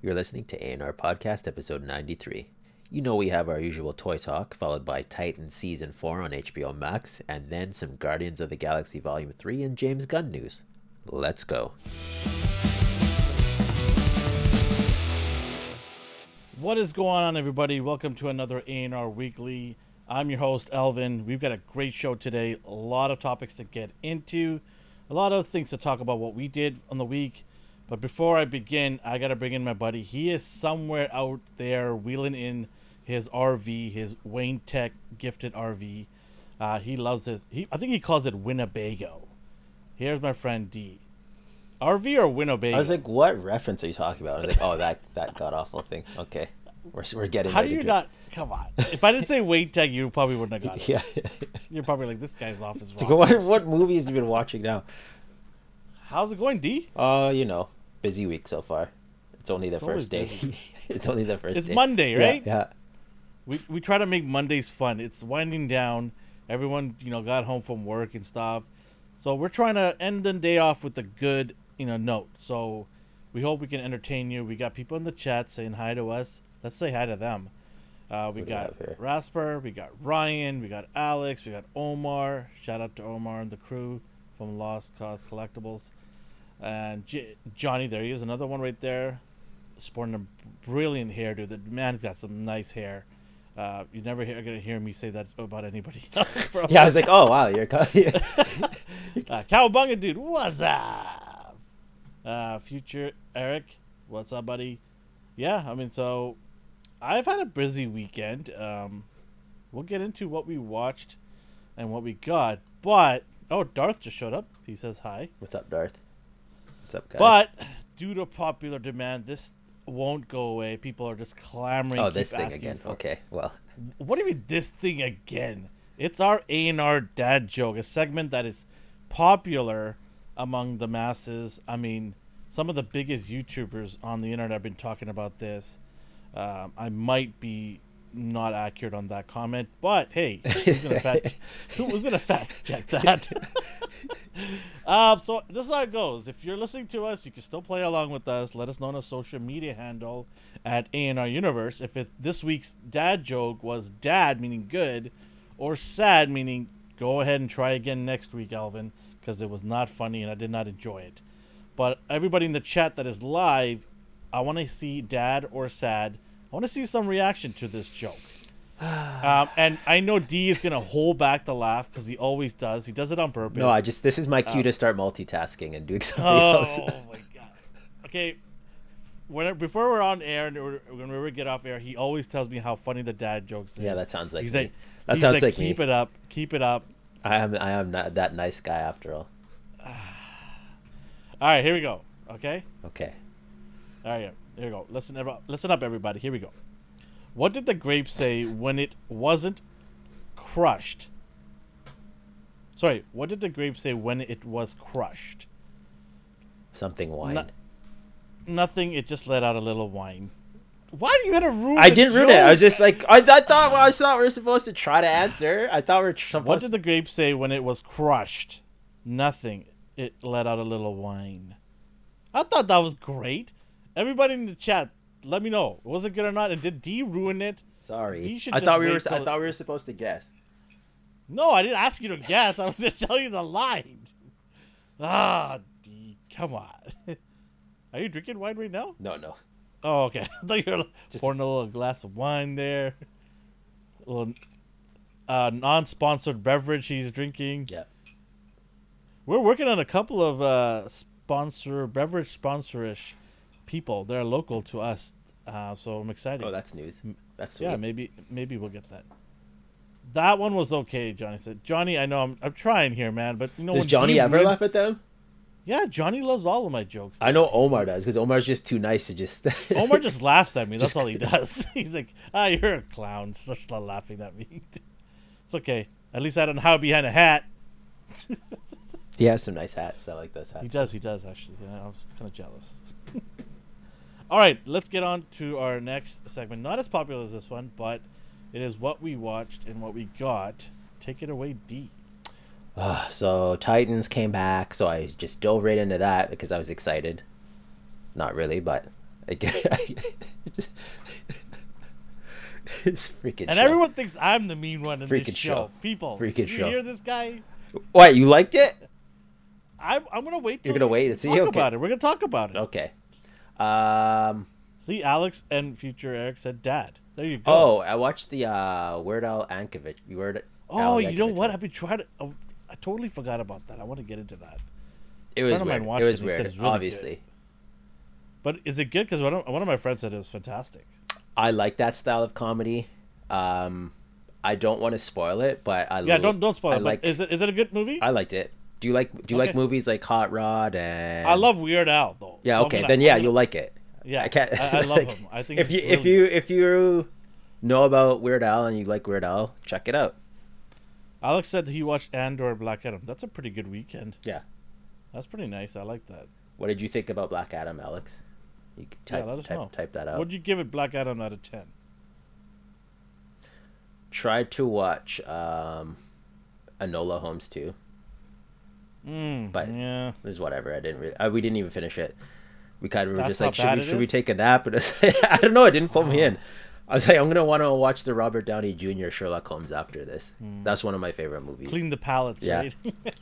You're listening to A&R Podcast, episode 93. You know we have our usual toy talk, followed by Titan Season 4 on HBO Max, and then some Guardians of the Galaxy Volume 3 and James Gunn news. Let's go. What is going on, everybody? Welcome to another A&R Weekly. I'm your host, Elvin. We've got a great show today. A lot of topics to get into, a lot of things to talk about what we did on the week. But before I begin, I gotta bring in my buddy. He is somewhere out there wheeling in his RV, his Wayne Tech gifted RV. Uh, he loves his. He, I think he calls it Winnebago. Here's my friend D. RV or Winnebago? I was like, what reference are you talking about? I was like, oh, that, that god awful thing. Okay. We're, we're getting How do you into it. not? Come on. If I didn't say Wayne Tech, you probably wouldn't have got it. Yeah. You're probably like, this guy's off his rocker. what, what movies have you been watching now? How's it going, D? Uh, you know, busy week so far. It's only the It's first day. it's only the first It's day. Monday, right? Yeah. We we try to make Mondays fun. It's winding down. Everyone, you know, got home from work and stuff. So we're trying to end the day off with a good, you know, note. So we hope we can entertain you. We got people in the chat saying hi to us. Let's say hi to them. Uh, we got? Rasper, we got Ryan, we got Alex, we got Omar. Shout out to Omar and the crew from Lost Cause Collectibles. And J- Johnny, there he is, another one right there, sporting a brilliant hairdo. The man's got some nice hair. Uh, you never hear, gonna hear me say that about anybody else. bro. Yeah, I was like, oh, wow, you're. uh, Cowabunga dude, what's up? Uh, future Eric, what's up, buddy? Yeah, I mean, so I've had a busy weekend. Um, we'll get into what we watched and what we got, but oh, Darth just showed up. He says hi. What's up, Darth? What's up, guys? But due to popular demand, this won't go away. People are just clamoring. oh, this thing again. for- Okay, well, What do you mean this thing again? It's our A and R dad joke, a segment that is popular among the masses. I mean, some of the biggest YouTubers on the internet have been talking about this. Um, I might be not accurate on that comment, but hey, who's gonna fact, who was gonna fact check that? uh, so this is how it goes. If you're listening to us, you can still play along with us. Let us know on a social media handle at ANR Universe. If it, this week's dad joke was dad meaning good, or sad meaning go ahead and try again next week, Alvin, because it was not funny and I did not enjoy it. But everybody in the chat that is live, I want to see dad or sad. I want to see some reaction to this joke. um, and I know D is gonna hold back the laugh because he always does. He does it on purpose. no, I just this is my cue Uh, to start multitasking and doing something Oh else. my god. Okay. When before we're on air and we're- when we get off air, he always tells me how funny the dad jokes. Is. Yeah, that sounds like he's me. like, That he's sounds like keep me. it up, keep it up. I am I am not that nice guy after all. All right, here we go. Okay. Okay. All right, here we go. Listen, ever- listen up, everybody. Here we go. What did the grape say when it wasn't crushed? Sorry, what did the grape say when it was crushed? Something wine. No- Nothing. It just let out a little wine. Why do you gotta ruin? I didn't ruin it. I was just like I, I thought well, I thought we were supposed to try to answer. I thought we were supposed What did the grape say when it was crushed? Nothing. It let out a little wine. I thought that was great. Everybody in the chat, let me know. Was it good or not? And did D ruin it? Sorry. You should I thought we were wait I till- thought we were supposed to guess. No, I didn't ask you to guess. I was just telling you the line. Ah, D, come on. Are you drinking wine right now? No, no. Oh, okay. I thought you were Just- pouring a little glass of wine there. A little uh, non-sponsored beverage he's drinking. Yeah. We're working on a couple of uh, sponsor beverage sponsorish people. They're local to us, uh, so I'm excited. Oh, that's news. That's sweet. yeah, maybe maybe we'll get that. That one was okay. Johnny said, "Johnny, I know I'm I'm trying here, man, but you know Does Johnny ever wins- laugh at them? Yeah, Johnny loves all of my jokes. I know Omar does because Omar's just too nice to just. Omar just laughs at me. That's all he does. He's like, "Ah, you're a clown." Just laughing at me. it's okay. At least I don't hide behind a hat. he has some nice hats. I like those hats. He does. He does actually. I was kind of jealous. All right, let's get on to our next segment. Not as popular as this one, but it is what we watched and what we got. Take it away, D. Ah, so Titans came back, so I just dove right into that because I was excited. Not really, but Like, just, it's freaking. And show. everyone thinks I'm the mean one in Freaking this show. show. People, Freaking you show. hear this guy? What you liked it? I'm, I'm gonna wait. You're gonna wait and see? Talk Okay. about it. We're gonna talk about it. Okay. Um. See, Alex and future Eric said dad. There you go. Oh, I watched the uh, Weird Al Yankovic. Weird. Oh, Al you know Yankovic what? I've been trying to. Oh, I totally forgot about that. I want to get into that. It was weird. It it was said weird. really obviously, But is it good? Because one of, one of my friends said it was fantastic. I like that style of comedy. Um, I don't want to spoil it, but I Yeah, don't don't spoil I it. like. is it is it a good movie? I liked it. Do you like Do you like movies like Hot Rod and? I love Weird Al though. Yeah. so okay. then yeah, you'll like it. Yeah, I can't. I, I love like, him. I think if you if you if you know about Weird Al and you like Weird Al, check it out. Alex said he watched Andor Black Adam. That's a pretty good weekend. Yeah. That's pretty nice. I like that. What did you think about Black Adam, Alex? You can Yeah, type, let us type, know. type that out. What'd you give it Black Adam out of ten? Tried to watch um, Enola Holmes too. Mm, But- yeah, It was whatever. I didn't really. Uh, we didn't even finish it. We kind of were That's just like, should we, should we take a nap? And it's I don't know. It didn't pull me in. I was like, I'm gonna want to watch the Robert Downey Jr. Sherlock Holmes after this. That's one of my favorite movies. clean the palettes, Yeah. right?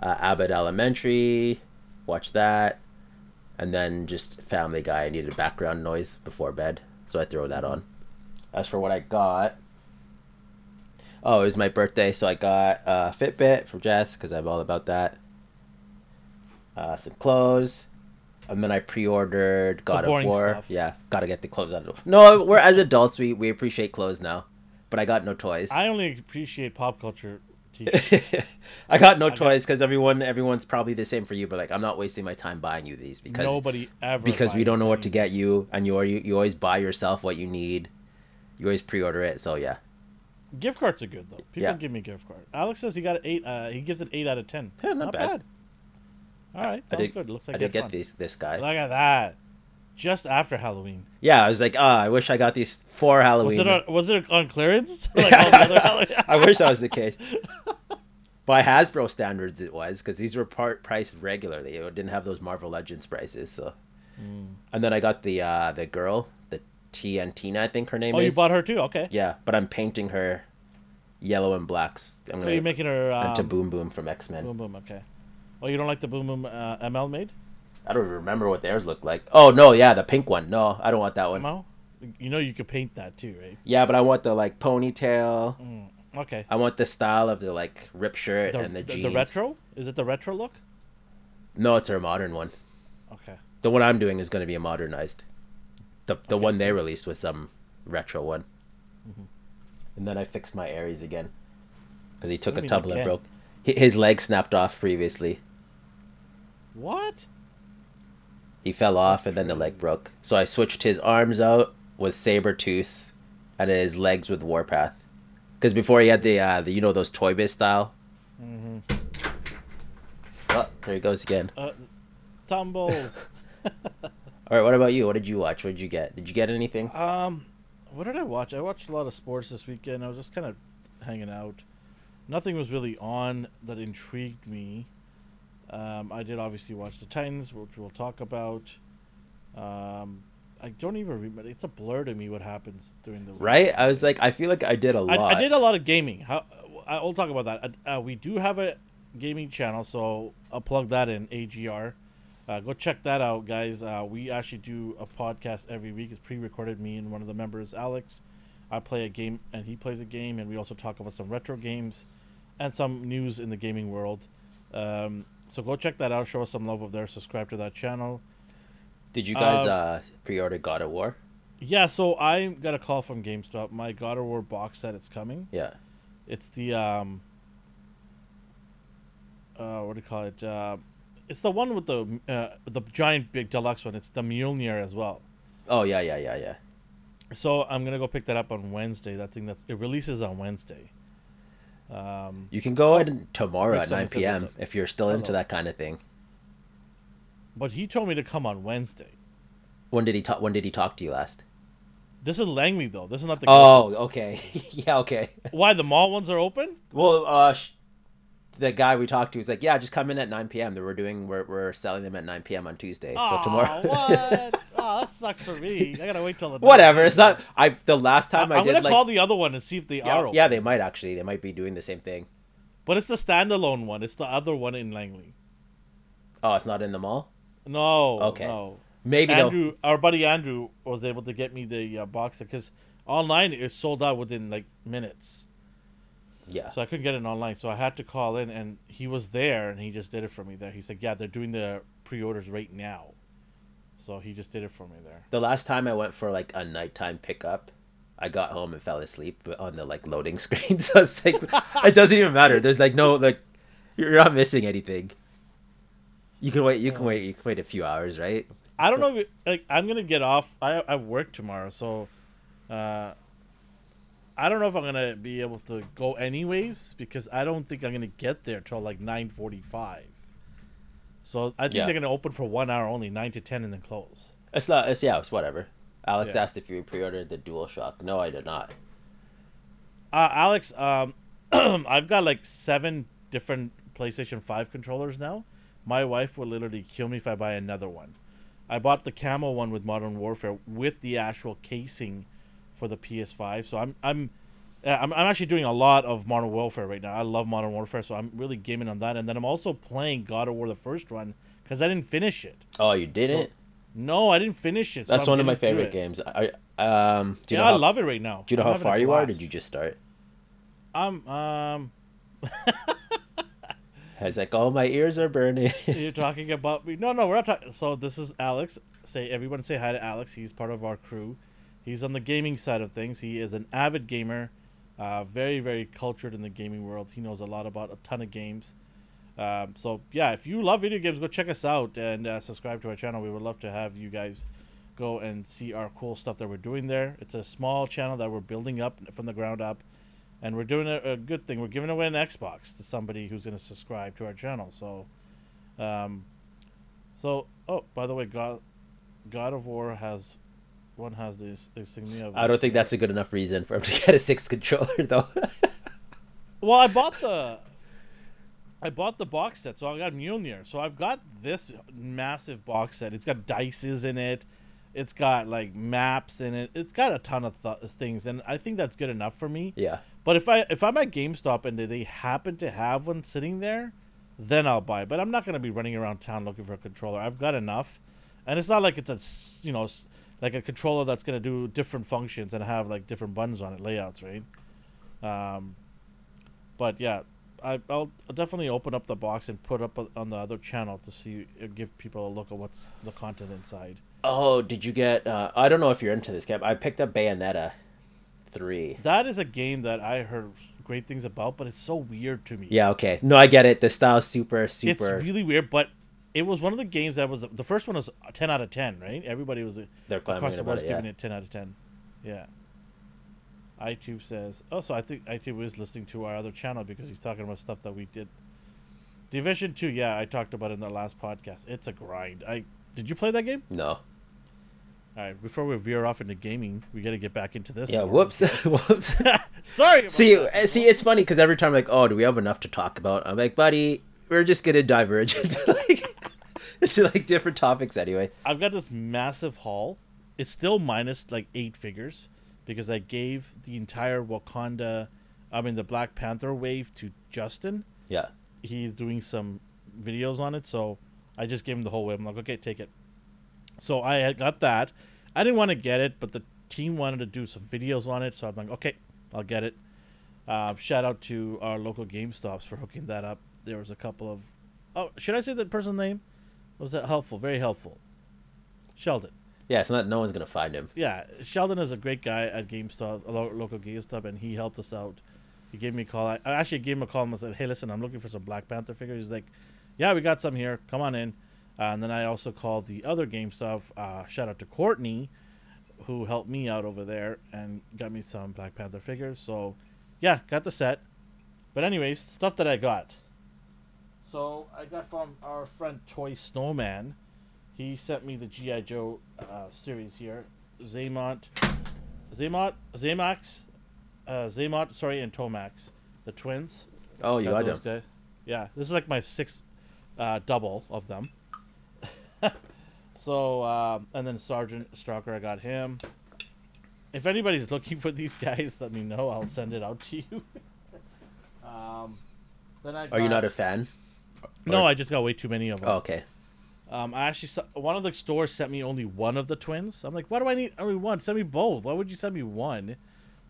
Uh, Abbott Elementary, watch that, and then just Family Guy. I needed background noise before bed, so I throw that on. As for what I got, oh, it was my birthday, so I got a Fitbit from Jess because I'm all about that. Uh, some clothes, and then I pre-ordered God of War. stuff. Yeah, gotta get the clothes out. Of... No, we're as adults, we we appreciate clothes now, but I got no toys. I only appreciate pop culture. I got no got- toys because everyone everyone's probably the same for you. But like, I'm not wasting my time buying you these because Nobody ever because we don't know what to get you, and you are you, you always buy yourself what you need. You always pre-order it, so yeah. Gift cards are good though. People Yeah. give me gift card. Alex says he got an eight. Uh, he gives it eight out of ten. Yeah, not bad. All right, sounds did, good. Looks like I did get fun. this this guy. Look at that. Just after Halloween. yeah, I was like, ah, I wish I got these for Halloween. Was it on, was it on clearance? like all the other I wish that was the case. By Hasbro standards, it was because these were part priced regularly. It didn't have those Marvel Legends prices. So, Hmm. and then I got the uh the girl, the T and Tina, I think her name is. Oh, you bought her too? Okay. Yeah, but I'm painting her yellow and blacks. I'm gonna you're making her um, into Boom Boom from X Men. boom boom. Okay. Oh, you don't like the boom boom uh, ML made? I don't remember what theirs looked like. Oh no, yeah, the pink one. No, I don't want that one. ML? You know you could paint that too, right? Yeah, but I want the like ponytail. Okay. I want the style of the like rip shirt The, and the the, jeans. the retro? Is it the retro look? No, it's her modern one. Okay. The one I'm doing is going to be a modernized. The the one they released was some retro one. Mm-hmm. And then I fixed my Aries again because he took What a do you mean tumble and broke. His leg snapped off previously. What? He fell off and then the leg broke. So I switched his arms out with saber tooth and his legs with warpath. Because before he had the uh, the you know those toy biz style. Mm-hmm. Oh, there he goes again. Uh, tumbles. All right, what about you? What did you watch? What did you get? Did you get anything? um, what did I watch? I watched a lot of sports this weekend. I was just kind of hanging out. Nothing was really on that intrigued me. Um, I did obviously watch the Titans, which we'll talk about. Um, I don't even remember. It's a blur to me what happens during the week. Right? I was like, I feel like I did a lot. I did a lot of gaming. How I, we'll talk about that. Uh, we do have a gaming channel, so I'll plug that in. AGR. Uh, go check that out, guys. Uh, we actually do a podcast every week. It's pre-recorded. Me and one of the members, Alex. I play a game, and he plays a game, and we also talk about some retro games and some news in the gaming world. Um, so go check that out. Show us some love over there. Subscribe to that channel. Did you guys Um, uh, pre-order God of War? Yeah, so I got a call from GameStop. My God of War box set is coming. Yeah. It's the um. Uh, what do you call it? Uh, it's the one with the uh, the giant big deluxe one. It's the Mjolnir as well. Oh yeah, yeah, yeah, yeah. So I'm gonna go pick that up on Wednesday. That thing that's it releases on Wednesday. Um, You can go in tomorrow at 9 p.m. if you're still into that kind of thing. but he told me to come on Wednesday. When did he talk? When did he talk to you last? This is Langley though. This is not the. Oh, okay. yeah, okay. Why the mall ones are open? Well, uh, sh- the guy we talked to was like, "Yeah, just come in at 9 p.m. That we're doing, we're, we're selling them at 9 p.m. on Tuesday. so tomorrow." what? oh, that sucks for me. I gotta wait till the Whatever. It's not. I the last time I, I, am did gonna like. call the other one and see if they yeah, are. Open. yeah, they might actually. They might be doing the same thing. But it's the standalone one. It's the other one in Langley. Oh, it's not in the mall. No. Okay. No. Maybe. Andrew, our buddy Andrew, was able to get me the uh, box because online it sold out within like minutes. Yeah. So I couldn't get it online. So I had to call in, and he was there, and he just did it for me there. He said, "Yeah, they're doing the pre-orders right now." So he just did it for me there. The last time I went for like a nighttime pickup, I got home and fell asleep on the like loading screen. So it's like it doesn't even matter. There's like no like you're not missing anything. You can wait. You can wait. You can wait a few hours, right? I don't know. If like I'm gonna get off. I I work tomorrow, so uh, I don't know if I'm gonna be able to go anyways because I don't think I'm gonna get there till like 9:45. So I think Yeah. they're gonna open for one hour only, nine to ten, and then close. It's not. It's yeah. It's whatever. Alex Yeah. asked if you pre-ordered the DualShock. No, I did not. Uh, Alex, um, I've got like seven different PlayStation 5 controllers now. My wife will literally kill me if I buy another one. I bought the camo one with Modern Warfare with the actual casing for the PS5. So I'm I'm uh, I'm, I'm actually doing a lot of Modern Warfare right now. I love Modern Warfare, so I'm really gaming on that. And then I'm also playing God of War the first one because I didn't finish it. Oh, you didn't. No, I didn't finish it. so That's I'm one of my favorite games. I um. Do you yeah, know I love it right now. Do you know I'm how far you are? Or did you just start? I'm um. It's like, oh, my ears are burning. You're talking about me. No, no, we're not talking. So this is Alex. Say everyone say hi to Alex. He's part of our crew. He's on the gaming side of things. He is an avid gamer, uh, very very cultured in the gaming world. He knows a lot about a ton of games. Um, so yeah, if you love video games, go check us out and uh, subscribe to our channel. We would love to have you guys go and see our cool stuff that we're doing there. It's a small channel that we're building up from the ground up, and we're doing a, a good thing. We're giving away an Xbox to somebody who's going to subscribe to our channel. So, um, so oh by the way, God, God of War has one has this insignia. I don't think that's a good enough reason for him to get a six controller, though. Well, I bought the I bought the box set, so I got Mjolnir. So I've got this massive box set. It's got dices in it. It's got like maps in it. It's got a ton of th- things, and I think that's good enough for me. yeah. But if I if I'm at GameStop and they- happen to have one sitting there, then I'll buy. it. But I'm not gonna be running around town looking for a controller. I've got enough, and it's not like it's a you know like a controller that's gonna do different functions and have like different buttons on it, layouts, right? Um, but yeah, I, I'll definitely open up the box and put up on the other channel to see uh, give people a look at what's the content inside. Oh, did you get? Uh, I don't know if you're into this, game I picked up Bayonetta three. That is a game that I heard great things about, but it's so weird to me. Yeah. Okay. No, I get it. The style's super, super. It's really weird, but it was one of the games that was the first one was a ten out of ten, right? Everybody was They're across the board it. giving it ten out of ten. Yeah. iTube says. Oh, so I think iTube is listening to our other channel because he's talking about stuff that we did. Division Two, yeah, I talked about it in the last podcast. It's a grind. I did you play that game? No. All right, before we veer off into gaming, we got to get back into this. Yeah. Whoops. whoops. Sorry. See, that. uh, see, it's funny because every time I'm like, oh, do we have enough to talk about? I'm like, buddy, we're just gonna diverge into like, into like different topics anyway. I've got this massive haul. It's still minus like eight figures because I gave the entire Wakanda, I mean the Black Panther wave to Justin. Yeah. He's doing some videos on it, so I just gave him the whole wave. I'm like, okay, take it. So I got that. I didn't want to get it, but the team wanted to do some videos on it, so I'm like, okay, I'll get it. Uh, shout out to our local GameStops for hooking that up. There was a couple of, oh, should I say that person's name? Was that helpful? Very helpful. Sheldon. Yeah. so not. No one's gonna find him. Yeah, Sheldon is a great guy at GameStop, a lo- local GameStop, and he helped us out. He gave me a call. I, I actually gave him a call and I said, "Hey, listen, I'm looking for some Black Panther figures." He's like, "Yeah, we got some here. Come on in." Uh, and then I also called the other GameStop. Uh, shout out to Courtney, who helped me out over there and got me some Black Panther figures. So, yeah, got the set. But anyways, stuff that I got. So I got from our friend Toy Snowman. He sent me the GI Joe uh, series here. Xamot, Xamot, Zaymax, uh, Xamot, sorry, and Tomax, the twins. Oh, you Got got those them. guys. Yeah, this is like my sixth uh, double of them. So um, and then Sergeant Stalker, I got him. If anybody's looking for these guys, let me know. I'll send it out to you. um, then I Are you not a fan? No, I just got way too many of them. Oh, okay. Um, I actually saw, one of the stores sent me only one of the twins. I'm like, why do I need only one? Send me both. Why would you send me one?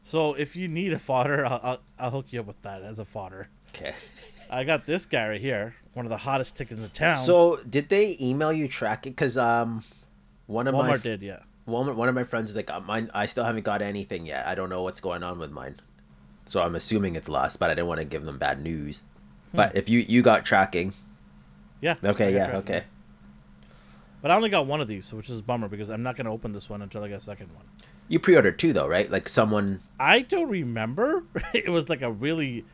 So if you need a fodder, I'll, I'll, I'll hook you up with that as a fodder. Okay. I got this guy right here, one of the hottest tickets in town. So did they email you tracking? Because um, one of my Walmart did, yeah. one, one of my friends is like, uh, mine. I still haven't got anything yet. I don't know what's going on with mine. So I'm assuming it's lost, but I didn't want to give them bad news. But if you you got tracking, Yeah. okay, yeah, okay. But I only got one of these, which is a bummer because I'm not going to open this one until I get a second one. You pre-ordered two though, right? Like someone. I don't remember. it was like a really,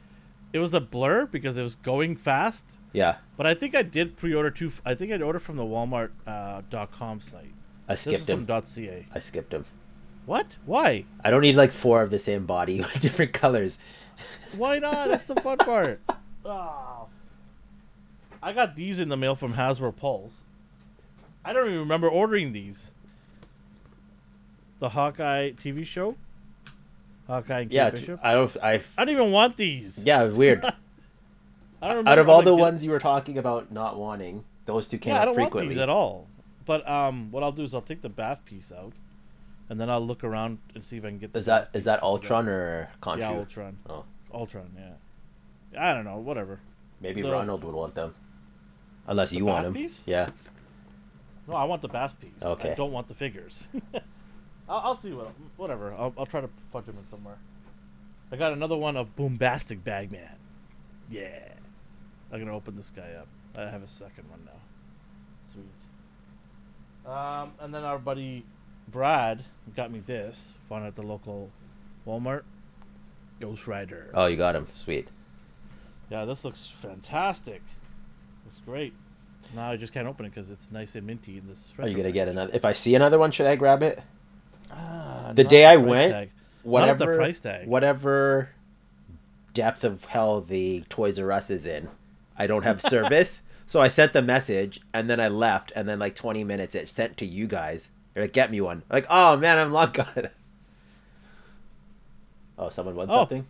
it was a blur because it was going fast. Yeah, But I think I did pre-order two. I think I'd ordered from the Walmart uh, dot .com site. I skipped from .ca. I skipped them. What? Why? I don't need like four of the same body with different colors. Why not? That's the fun part. Oh. I got these in the mail from Hasbro Pulse. I don't even remember ordering these. The Hawkeye TV show. Hawkeye and Kate Yeah, Bishop. I don't. I. I don't even want these. Yeah, it's weird. I don't remember. Out of all the did- ones you were talking about not wanting, those two came yeah, I don't want frequently. these at all. But um, what I'll do is I'll take the bath piece out, and then I'll look around and see if I can get. The Is that is that Ultron or Khonshu? Yeah, Ultron. Oh, Ultron. Yeah. I don't know. Whatever. maybe The- Ronald would want them. Unless The you want them. piece? Yeah. No, I want the bath piece. Okay. I don't want the figures. I'll, I'll see what. Whatever. I'll, I'll try to fuck them in somewhere. I got another one of Bombastic Bagman. Yeah. I'm gonna open this guy up. I have a second one now. Sweet. Um, and then our buddy Brad got me this. Found at the local Walmart. Ghost Rider. Oh, you got him. Sweet. Yeah, this looks fantastic. Looks great. Now I just can't open it because it's nice and minty in this. Are you gonna get another? If I see another one, should I grab it? Ah, The day I went, tag. Whatever. the price tag. Whatever depth of hell the Toys R Us is in, I don't have service. so I sent the message and then I left, and then like 20 minutes it sent to you guys. They're like, "Get me one." Like, oh man, I'm long gone. Oh, someone wants Oh. something.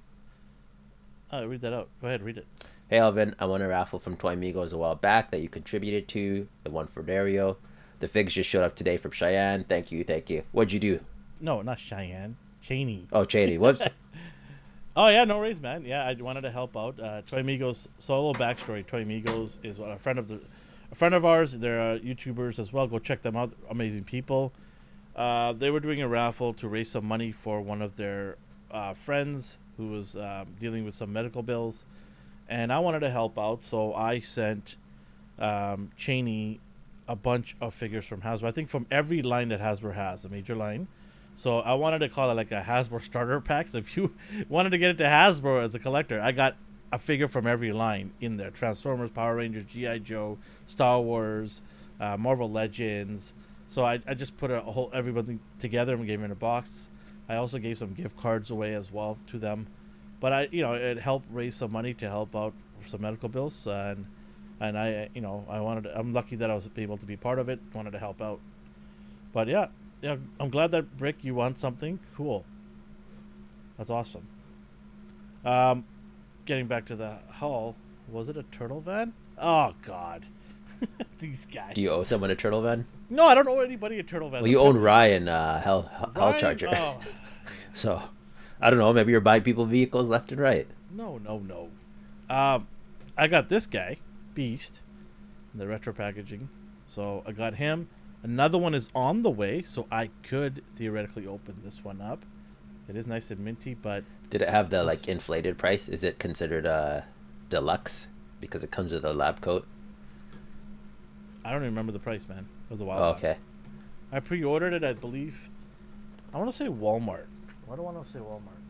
Oh, read that out. Go ahead, read it. Hey Alvin, I won a raffle from Toy Migos a while back that you contributed to. The one for Dario. The figs just showed up today from Cheyenne. Thank you, thank you. What'd you do? No, not Cheyenne. Cheney. Oh, Cheney. Whoops. Oh yeah, no worries, man. Yeah, I wanted to help out. Uh, Toy Migos. solo backstory. Toy Migos is a friend of the, a friend of ours. They're uh, YouTubers as well. Go check them out. Amazing people. Uh, they were doing a raffle to raise some money for one of their uh, friends who was um, dealing with some medical bills, and I wanted to help out. So I sent um, Cheney a bunch of figures from Hasbro. I think from every line that Hasbro has, a major line. So I wanted to call it like a Hasbro starter pack. So if you wanted to get it to Hasbro as a collector, I got a figure from every line in there: Transformers, Power Rangers, GI Joe, Star Wars, uh, Marvel Legends. So I, I just put a whole everybody together and gave them in a box. I also gave some gift cards away as well to them, but I you know it helped raise some money to help out for some medical bills and and I you know I wanted to, I'm lucky that I was able to be part of it. Wanted to help out, but yeah, yeah, I'm glad that Brick you want something cool. That's awesome. Um, getting back to the hull, was it a turtle van? Oh God, these guys. do you owe someone a turtle van? No, I don't owe anybody a turtle van. Well, you own Ryan uh, Hell Hell Charger. Oh, So, I don't know. Maybe you're buying people vehicles left and right. no, no, no. Um, I got this guy, Beast, in the retro packaging. So I got him. Another one is on the way, so I could theoretically open this one up. It is nice and minty, but Did it have the like inflated price? Is it considered uh, deluxe because it comes with a lab coat? I don't even remember the price, man. It was a while Oh, okay. I pre-ordered it, I believe. I want to say Walmart. Why do I want to say Walmart?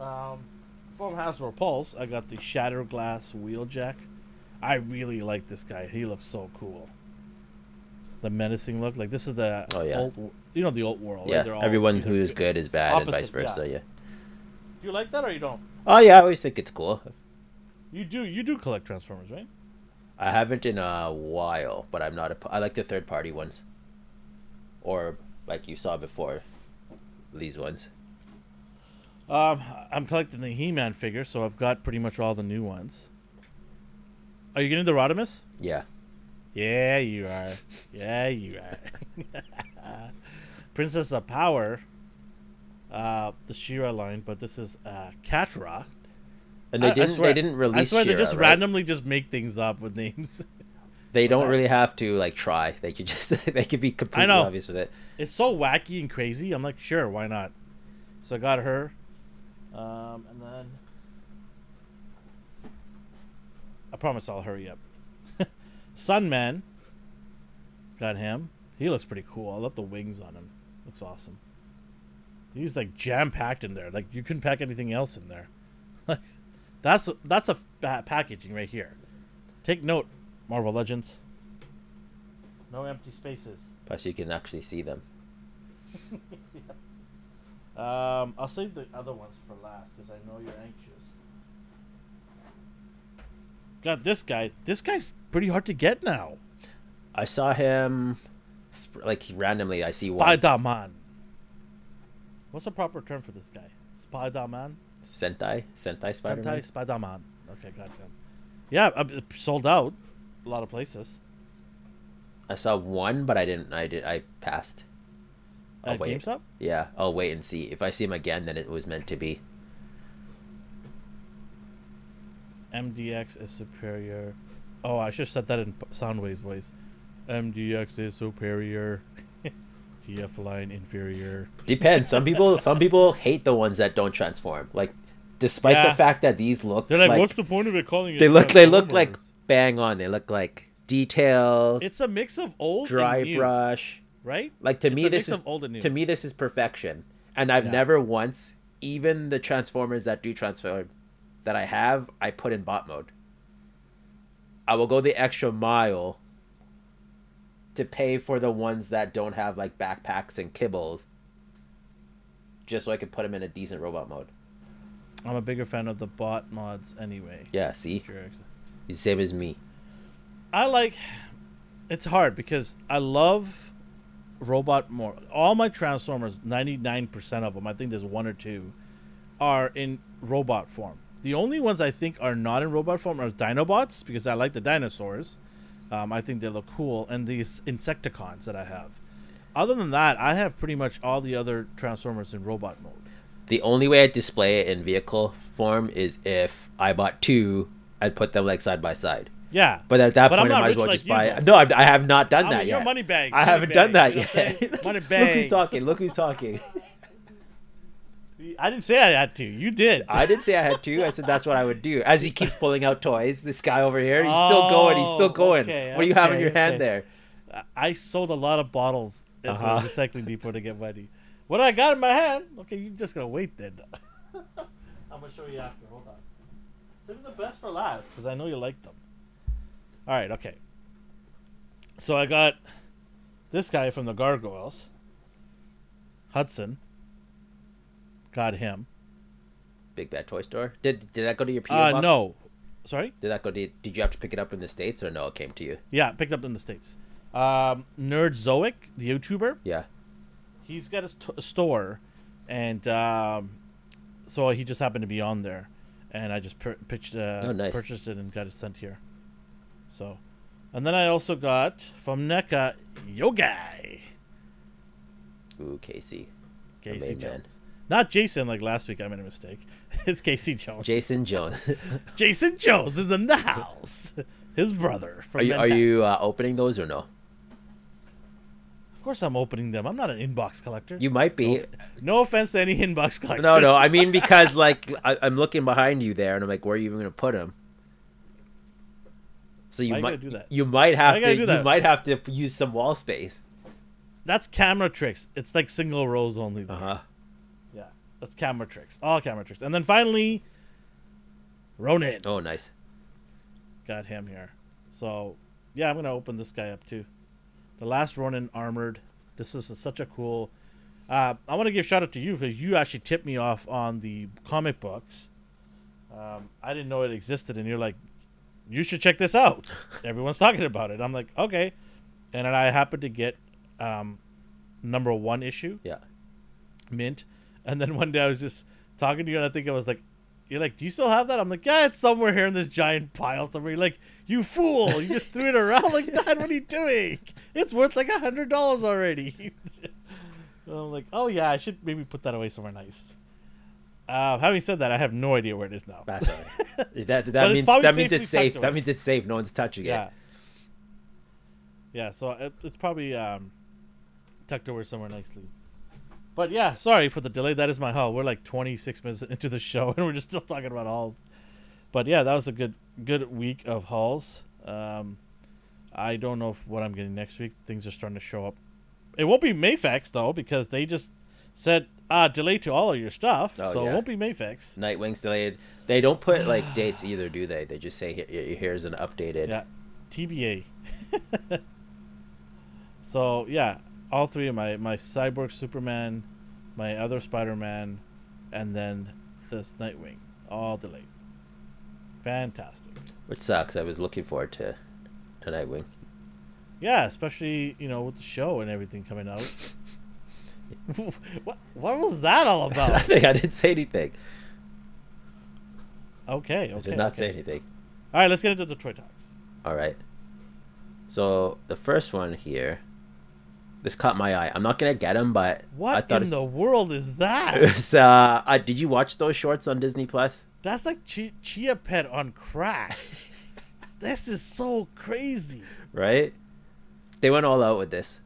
Um, from Hasbro Pulse, I got the Shatter Glass Wheeljack. I really like this guy. He looks so cool. The menacing look, like this is the Oh, yeah. old, you know the old world. Yeah. All Everyone who is good is bad, and vice versa. yeah. Yeah. Do you like that or you don't? Oh yeah, I always think it's cool. You do. You do collect Transformers, right? I haven't in a while, but I'm not a. I like the third party ones. Or like you saw before, these ones. Um, I'm collecting the He-Man figure, so I've got pretty much all the new ones. Are you getting the Rodimus? Yeah. Yeah, you are. Yeah, you are. Princess of Power, uh, the She-Ra line, but this is uh, Catra. And they I- I didn't. swear- they didn't release. I swear they just right? randomly just make things up with names. They don't really have to like try. They could just. they could be completely obvious with it. it's so wacky and crazy. I'm like, sure, why not? So I got her, um, and then I promise I'll hurry up. Sunman, got him. He looks pretty cool. I love the wings on him. Looks awesome. He's like jam packed in there. Like you couldn't pack anything else in there. Like that's that's a packaging right here. Take note, Marvel Legends. No empty spaces. Plus, you can actually see them. Um, I'll save the other ones for last because I know you're anxious. Got this guy. This guy's pretty hard to get now. I saw him. sp- Like randomly, I see one. Spider Man. What's the proper term for this guy? Spider Man. Sentai, Sentai Spider Man. Sentai Spider Man. Okay, got him. Yeah, uh, it sold out. A lot of places. I saw one, but I didn't. I did. I passed. I'll At wait. GameStop. Yeah, I'll wait and see. If I see him again, then it was meant to be. MDX is superior. Oh, I should have said that in P- Soundwave voice. MDX is superior. TF line inferior. Depends. Some people, some people hate the ones that don't transform. Like, despite Yeah. the fact that these look They're like, like, what's the point of it calling it? they look, they look like Transformers?" Bang on. They look like details, It's a mix of old dry and new, brush. right? Like to It's me, this is of old and new. to me this is perfection. And I've Yeah. never once, even the transformers that do transform, that I have, I put in bot mode. I will go the extra mile to pay for the ones that don't have like backpacks and kibbles, just so I can put them in a decent robot mode. I'm a bigger fan of the bot mods anyway. Yeah, see, Sure. The same as me. I like. It's hard because I love robot more. All my Transformers, ninety nine percent of them, I think there's one or two, are in robot form. The only ones I think are not in robot form are Dinobots because I like the dinosaurs. Um, I think they look cool, and these Insecticons that I have. Other than that, I have pretty much all the other Transformers in robot mode. The only way I'd display it in vehicle form is if I bought two, I'd put them like side by side. Yeah, But at that But point, I might as well like just buy. though. No, I, I have not done I that you're yet. money bags, I money haven't done that you know yet. saying? Money Look who's talking. Look who's talking. I didn't say I had to. You did. I didn't say I had to. I said that's what I would do. As he keeps pulling out toys, this guy over here, he's still going. He's still Oh, going. okay, what do you have in okay, your hand okay. there? I- I sold a lot of bottles at Uh-huh. the recycling depot to get money. What I got in my hand? Okay, you're just gonna wait then. I'm gonna show you after. Save the best for last because I know you like them. All right. Okay. So I got this guy from the Gargoyles, Hudson. Got him. Big Bad Toy Store. Did did that go to your PO Uh, box? no. Sorry. Did that go to? Did you have to pick it up in the states or no? It came to you. Yeah, picked up in the states. Um, Nerd Zoic, the YouTuber. Yeah. he's got a, store, and um, so he just happened to be on there, and I just pur- pitched, uh, Oh, nice. purchased it and got it sent here. So, and then I also got from NECA Yogai Ooh, Casey. Casey main man. Jones, not Jason like last week. I made a mistake. it's Casey Jones. Jason Jones. Jason Jones is in the house. His brother. Are you are you uh, opening those or no? Of course, I'm opening them. I'm not an inbox collector. You might be. no offense to any inbox collectors. No, no. I mean because like I, I'm looking behind you there, and I'm like, where are you even gonna put them? So you Why might do that? You might have Why to. You might have to use some wall space. That's camera tricks. It's like single rows only. Uh huh. Yeah, that's camera tricks. All camera tricks. And then finally, Ronin. Oh, nice. Got him here. So, yeah, I'm gonna open this guy up too. The last Ronin armored. This is such a cool. Uh, I want to give shout out to you because you actually tipped me off on the comic books. Um, I didn't know it existed, and you're like, you should check this out. Everyone's talking about it. I'm like, okay. And then I happened to get um, number one issue, Yeah. mint. And then one day I was just talking to you, and I think I was like, you're like, do you still have that? I'm like, yeah, it's somewhere here in this giant pile somewhere. You're like, you fool! You just threw it around. Like, Dad, what are you doing? It's worth like a hundred dollars already. I'm like, oh yeah, I should maybe put that away somewhere nice. Uh, having said that, I have no idea where it is now. That's all right. that that means that means it's safe. That means it's safe. No one's touching Yeah. it. Yeah, so it, it's probably um, tucked away somewhere nicely. But yeah, sorry for the delay. That is my haul. We're like 26 minutes into the show, and we're just still talking about hauls. But yeah, that was a good good week of hauls. Um, I don't know if what I'm getting next week. Things are starting to show up. It won't be Mafex though, because they just said ah delay to all of your stuff, Oh, so yeah. it won't be Mafex. Nightwing's delayed. They don't put like dates either, do they? They just say here's an updated. Yeah, TBA. so yeah, all three of my my cyborg Superman, my other Spider Man, and then this Nightwing, all delayed. Fantastic. Which sucks. I was looking forward to to Nightwing. Yeah, especially you know with the show and everything coming out. what what was that all about? I think I didn't say anything. Okay, I did not okay. say anything. All right, let's get into the toy talks. All right. So the first one here, this caught my eye. I'm not gonna get him, but what I thought in the world is that? uh, uh, did you watch those shorts on Disney Plus? That's like chi- Chia Pet on crack. this is so crazy. Right? They went all out with this.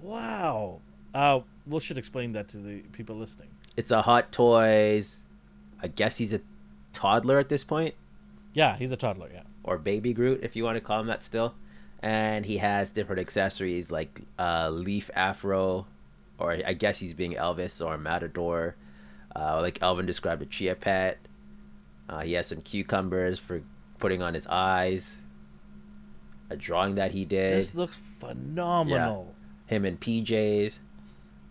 Wow. Uh, we should explain that to the people listening. It's a Hot Toys. I guess he's a toddler at this point, Yeah, he's a toddler. Yeah. or baby Groot, if you want to call him that still. And he has different accessories like uh, leaf afro, or I guess he's being Elvis or Matador. Uh, like Elvin described a chia pet. Uh, he has some cucumbers for putting on his eyes. A drawing that he did. This looks phenomenal. Yeah. him in PJs.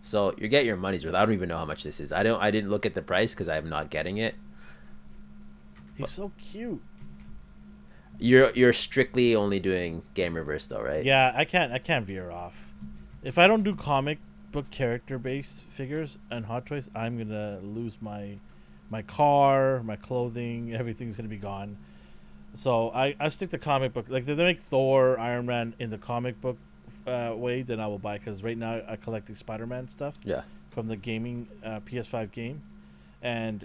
So you get your money's worth. I don't even know how much this is. I don't. I didn't look at the price because I'm not getting it. He's so cute. You're you're strictly only doing Gamerverse though, right? Yeah, I can't. I can't veer off. If I don't do comic book character based figures and Hot Toys, I'm gonna lose my my car, my clothing. Everything's gonna be gone. So I, I stick to comic book. Like if they make Thor, Iron Man in the comic book uh, way, then I will buy. Because right now I collect the Spider Man stuff. Yeah. from the gaming uh, PS5 game, and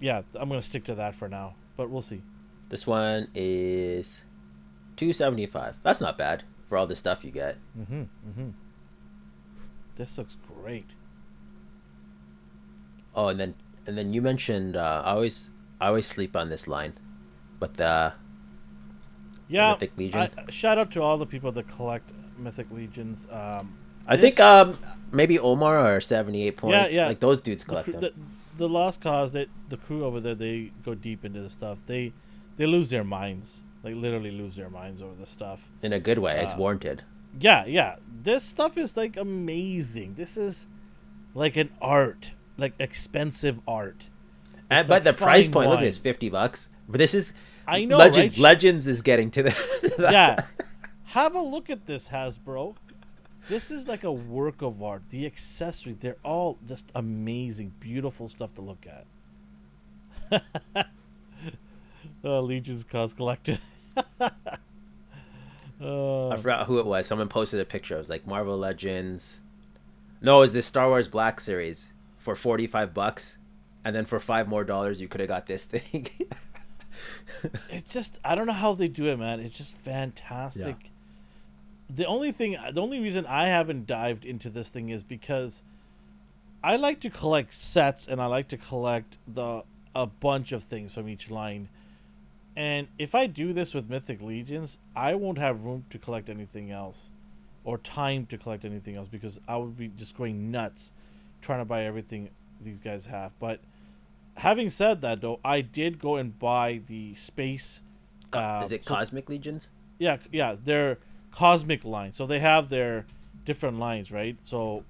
yeah, I'm gonna stick to that for now. But we'll see. This one is two seventy five. That's not bad for all the stuff you get. Mm-hmm. Mm-hmm. This looks great. Oh, and then and then you mentioned uh, I always I always sleep on this line, but the Yeah. Mythic Legion? I, shout out to all the people that collect Mythic Legions. Um, I this- think um maybe Omar or seventy eight points. yeah. yeah. Like those dudes collect cr- them. the, the Lost Cause, they, the crew over there, they go deep into the stuff. They they lose their minds, like literally lose their minds over the stuff. in a good way. It's uh, warranted. Yeah, yeah. This stuff is like amazing. This is like an art, like expensive art. And, it's but the price point, look, at this, fifty bucks. But this is I know, Legend, right? Legends is getting to the yeah. Have a look at this, Hasbro. This is like a work of art. The accessories, they're all just amazing, beautiful stuff to look at. uh, Legion's Cause Collected. uh, I forgot who it was. Someone posted a picture. It was like Marvel Legends. No, it was this Star Wars Black Series for forty five bucks, and then for five more dollars you could have got this thing. it's just I don't know how they do it, man. It's just fantastic. Yeah. The only thing, the only reason I haven't dived into this thing is because I like to collect sets and I like to collect the a bunch of things from each line. And if I do this with Mythic Legions, I won't have room to collect anything else or time to collect anything else because I would be just going nuts trying to buy everything these guys have. But having said that, though, I did go and buy the space. Uh, is it so- Cosmic Legions? yeah, yeah, their cosmic line. So they have their different lines, right? So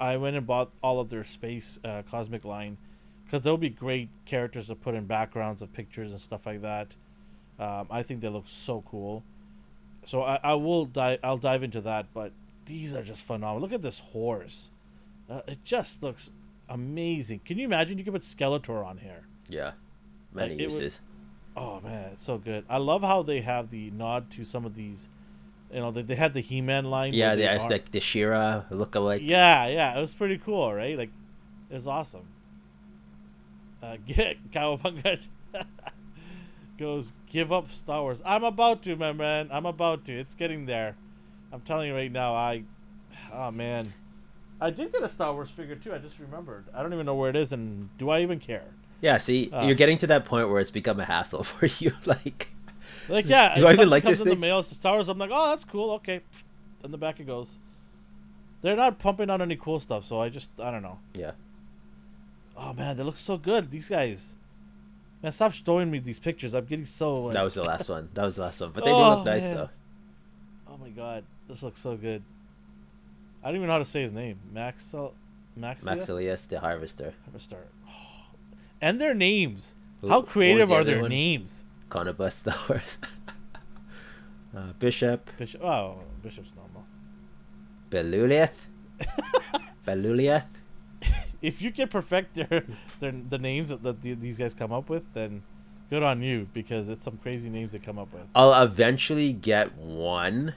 I went and bought all of their space uh, cosmic line because they'll be great characters to put in backgrounds of pictures and stuff like that. Um, I think they look so cool. So I, I will dive. I'll dive into that. But these are just phenomenal. Look at this horse. Uh, it just looks amazing. Can you imagine? You could put Skeletor on here. Yeah, many Like, it would- uses. Oh man, it's so good. I love how they have the nod to some of these. You know, they, they had the He-Man line. Yeah, they it's like the She-Ra look-alike. Yeah, yeah, it was pretty cool, right? Like, it was awesome. Uh, get Cowabunga goes, give up Star Wars. I'm about to, my man. I'm about to. It's getting there. I'm telling you right now. I, oh man, I did get a Star Wars figure too. I just remembered. I don't even know where it is, and do I even care? Yeah, see, Uh. you're getting to that point where it's become a hassle for you. Like, Like, yeah, Do I even like comes this in thing? the mail, it's Star Wars. I'm like, oh, that's cool. Okay, and the back it goes. They're not pumping out any cool stuff, so I just, I don't know. yeah, Oh man, they look so good. These guys. Man, stop showing me these pictures. I'm getting so. Like, that was the last one. That was the last one. But they do Oh, look nice man. though. Oh my god, this looks so good. I don't even know how to say his name. Maxil, Maxius. Maxilius the Harvester, Harvester. And their names. Who- How creative the are their one? names? Conobus the horse, uh, Bishop, Bishop. Oh, Bishop's normal. Belulith. Belulieth. If you can perfect their, their the names that, that the- these guys come up with, then good on you because it's some crazy names they come up with. I'll eventually get one,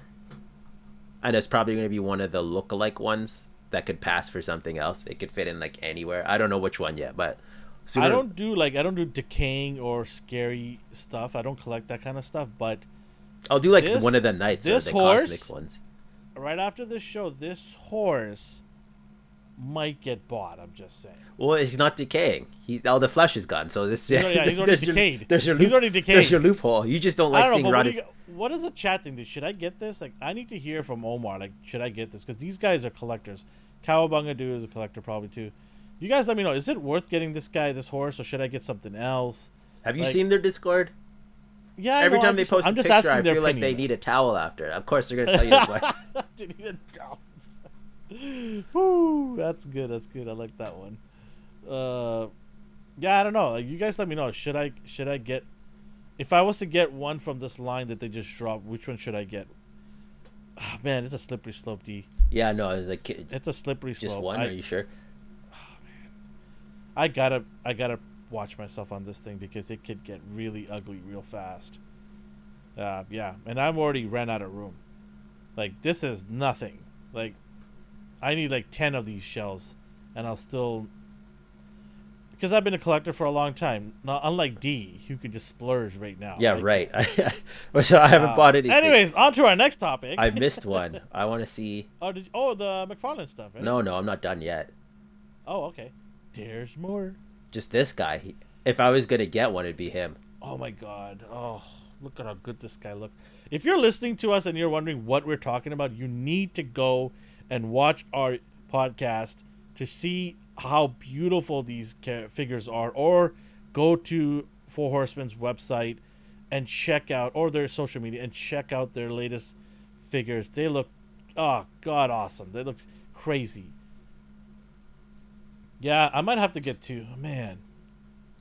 and it's probably going to be one of the look-alike ones that could pass for something else. It could fit in like anywhere. I don't know which one yet, but sooner, I don't do like I don't do decaying or scary stuff. I don't collect that kind of stuff. But I'll do like this- one of the knights or the horse- cosmic ones. right after this show, this horse might get bought. I'm just saying. Well, he's not decaying. He's all the flesh is gone. So this He's already- yeah, he's already there's your- decayed. there's your He's loop- already There's your loophole. You just don't like I don't know, what, you, what the chat think? Should I get this? Like, I need to hear from Omar. Like, should I get this? Because these guys are collectors. Cowabunga dude is a collector probably too. You guys, let me know. Is it worth getting this guy, this horse, or should I get something else? Have you like- seen their Discord? Yeah, Every know, time I'm they just, post I'm a just picture, asking I feel like they need a towel after. Of course, they're gonna tell you this. Why. Didn't even doubt. Woo, that's good. That's good. I like that one. Uh, yeah, I don't know. Like, you guys, let me know. Should I should I get? If I was to get one from this line that they just dropped, which one should I get? Ah, man, it's a slippery slope, D. Yeah, no, it was like It's a slippery just slope. one. I, Are you sure? I gotta I gotta watch myself on this thing because it could get really ugly real fast. Uh, yeah, and I've already ran out of room. Like this is nothing. Like I need like ten of these shells, and I'll still. Because I've been a collector for a long time. Not unlike D, who could just splurge right now. Yeah, Like, right. so I haven't uh, bought anything. Anyways, on to our next topic. I missed one. I want to see. oh, did you, oh the McFarlane stuff. Right? No, no, I'm not done yet. Oh, okay. There's more. Just this guy. If I was gonna get one, it'd be him. Oh my god. Oh, look at how good this guy looks. If you're listening to us and you're wondering what we're talking about, you need to go and watch our podcast to see how beautiful these figures are or go to Four Horsemen's website and check out or their social media and check out their latest figures. They look oh god awesome. They look crazy. Yeah, I might have to get two. Man,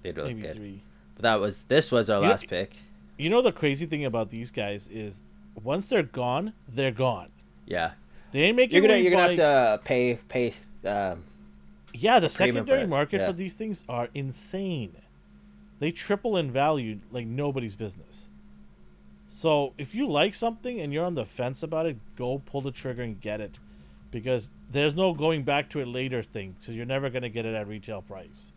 They look maybe good. three. But that was this was our You- last pick. You know the crazy thing about these guys is once they're gone, they're gone. Yeah, They ain't making you're gonna any you're gonna have to pay pay. Um, Yeah, the secondary market yeah. for these things are insane. They triple in value like nobody's business. So if you like something and you're on the fence about it, go pull the trigger and get it, because there's no going back to it later thing. So you're never gonna get it at retail price.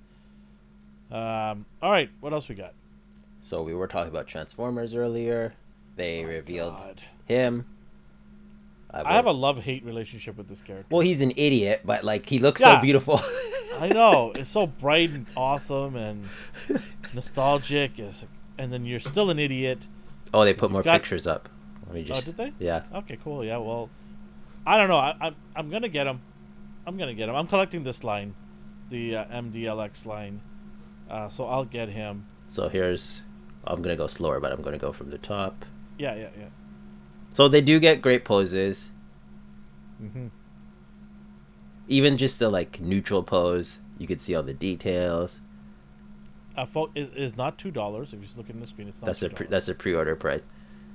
Um. All right. What else we got? so we were talking about Transformers earlier. They Oh, revealed God. him. I have a love hate relationship with this character. Well, he's an idiot, but like he looks Yeah. so beautiful. I know it's so bright and awesome and nostalgic, and then you're still an idiot. oh, they put more got- pictures up. Let me Oh, just, did they? Yeah. Okay, cool. Yeah, well, I don't know. I, I'm I'm gonna get him. I'm gonna get him. I'm collecting this line, the uh, MDLX line. Uh, so I'll get him. So here's, I'm gonna go slower, but I'm gonna go from the top. Yeah, yeah, yeah. So they do get great poses, Mm-hmm. even just the like neutral pose. You could see all the details. Uh, fo- is, is not two dollars. If you just look at the screen, it's not. That's a $2. pre- that's a pre-order price.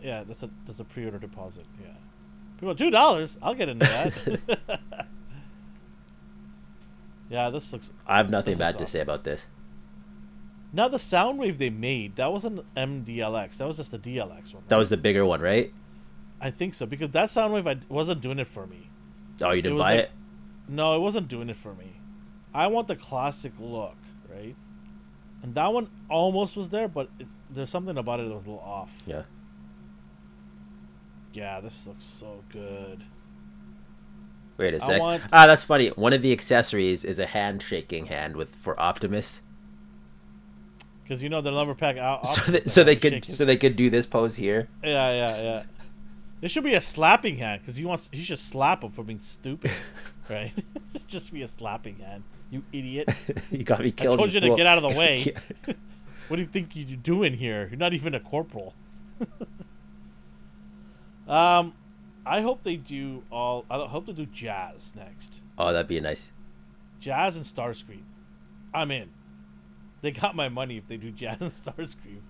yeah, that's a that's a pre-order deposit. Yeah, people two dollars. I'll get into that. yeah, this looks. I have nothing This is bad to say about this. Now the Soundwave they made that wasn't MDLX. That was just the DLX one. That was the bigger one, right? I think so because that Soundwave I wasn't doing it for me. Oh, you didn't was buy like- it? No, it wasn't doing it for me. I want the classic look, right? And that one almost was there, but it, there's something about it that was a little off. Yeah. Yeah, this looks so good. Wait a sec. want- Ah, that's funny. One of the accessories is a handshaking hand with for Optimus, Because you know the lumber pack out. so that, so they could so they could do this pose here. Yeah, yeah, yeah. There should be a slapping hand because he wants. He should slap him for being stupid, right? Just be a slapping hand. You idiot! you got me killed. I told you to get out of the way. What do you think you're doing here? You're not even a corporal. um, I hope they do all. I hope they do jazz next. Oh, that'd be nice. Jazz and Starscream. I'm in. They got my money if they do Jazz and Starscream.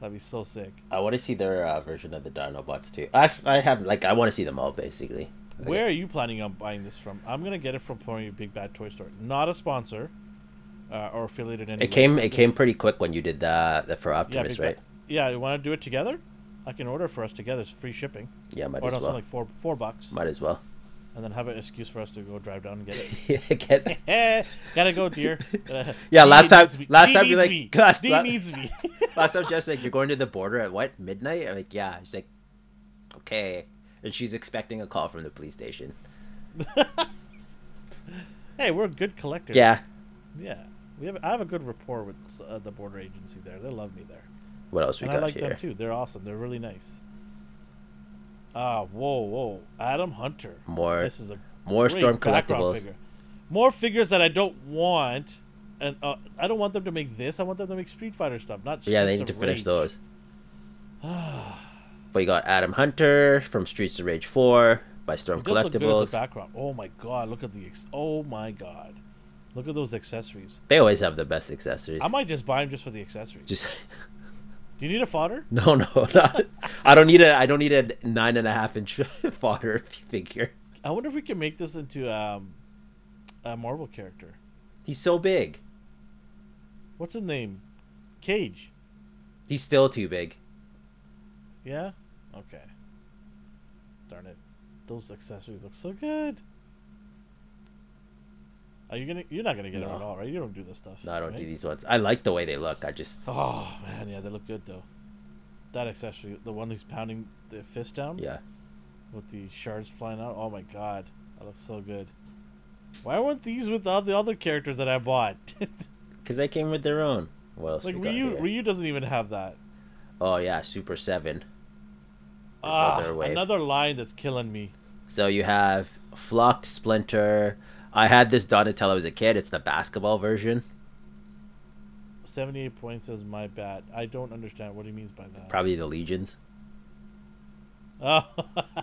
That'd be so sick. I want to see their uh, version of the Dinobots too. I I have like I want to see them all basically. Like, Where are you planning on buying this from? I'm gonna get it from Pony Big Bad Toy Store. Not a sponsor, uh, or affiliated. in any It came it came pretty quick when you did the the for Yeah, Optimus, Big right? Bad- Yeah, you want to do it together? I can order for us together. It's free shipping. Yeah, might or as well. like four four bucks, Might as well. and then have an excuse for us to go drive down and get it. Get- gotta go, dear. Yeah, last time- last time you like- last- needs me. Last time, just like you're going to the border at what midnight? I'm like, yeah. She's like, okay, and she's expecting a call from the police station. hey, we're good collectors. Yeah. yeah. We have. I have a good rapport with uh, the border agency there. They love me there. What else we and I like here? them too. They're awesome. They're really nice. Ah, whoa, whoa, Adam Hunter. More This is a more storm collectibles. Figure. More figures that I don't want, and uh, I don't want them to make this. I want them to make Street Fighter stuff, not Yeah, they need to finish Rage. those. But you got Adam Hunter from Streets of Rage 4 by Storm It does look good as Collectibles. background. Oh my god, look at the ex- oh my god, look at those accessories. They always have the best accessories. I might just buy them just for the accessories. Just Do you need a fodder? no, no, not, I don't need a. I don't need a nine and a half inch fodder figure. I wonder if we can make this into um, a Marvel character. He's so big. What's his name? Cage. He's still too big. Yeah? Okay. Darn it. Those accessories look so good. Are you gonna you're not gonna get No. at all, right? You don't do this stuff. No, I don't right? do these ones. I like the way they look. I just Oh man, yeah, they look good though. That accessory, the one he's pounding the fist down yeah. with the shards flying out. Oh my god, that looks so good. Why weren't these with all the other characters that I bought? Because they came with their own. Else like Ryu, here? Ryu doesn't even have that. Oh yeah, Super Seven. Ah, Another another line that's killing me. So you have Flocked Splinter. I had this Donatello as a kid. It's the basketball version. 78 points says my bad. I don't understand what he means by that. Probably the Legions. Oh,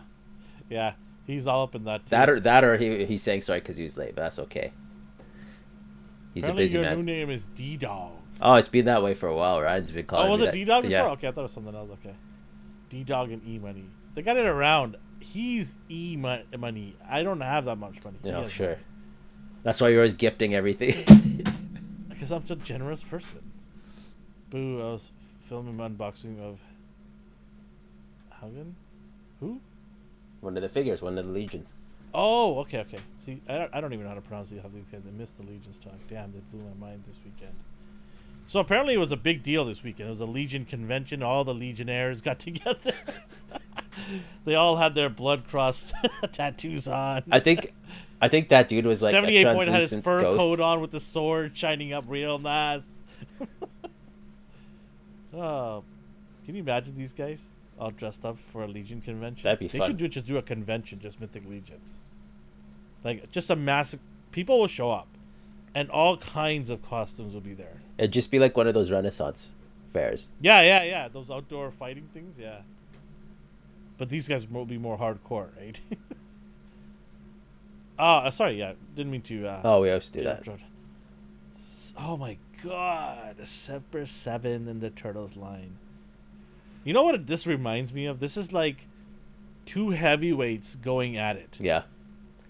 yeah, he's all up in that. Too. That or that or he he's saying sorry because he was late, but that's okay. He's Apparently a busy your man. new name is D Dog. Oh, it's been that way for a while. Ryan's been calling. Oh, was it. D Dog before? Yeah. Okay, I thought it was something else. Okay, D Dog and E Money. They got it around. He's E Money. I don't have that much money. He No, sure. That's why you're always gifting everything. Because I'm such a generous person. Boo! I was filming my unboxing of Haugen. Who? one of the figures, one of the legions. Oh, okay, okay. See, I don't, I don't even know how to pronounce the- how these guys. I missed the Legions talk. Damn, they blew my mind this weekend. So apparently, it was a big deal this weekend. It was a Legion convention. All the Legionnaires got together. they all had their blood cross tattoos on. I think, I think that dude was like Seventy-eight point had his fur ghost. coat on with the sword shining up real nice. oh, can you imagine these guys all dressed up for a Legion convention? That'd be they fun. should do just do a convention, just Mythic Legions. Like just a massive. People will show up, and all kinds of costumes will be there. It'd just be like one of those Renaissance fairs. Yeah, yeah, yeah. Those outdoor fighting things, yeah. But these guys will be more hardcore, right? Oh, uh, sorry, yeah. Didn't mean to. Uh, Oh, we always do that. Oh my god, a Super Seven in the Turtles line. You know what this reminds me of? This is like two heavyweights going at it. Yeah.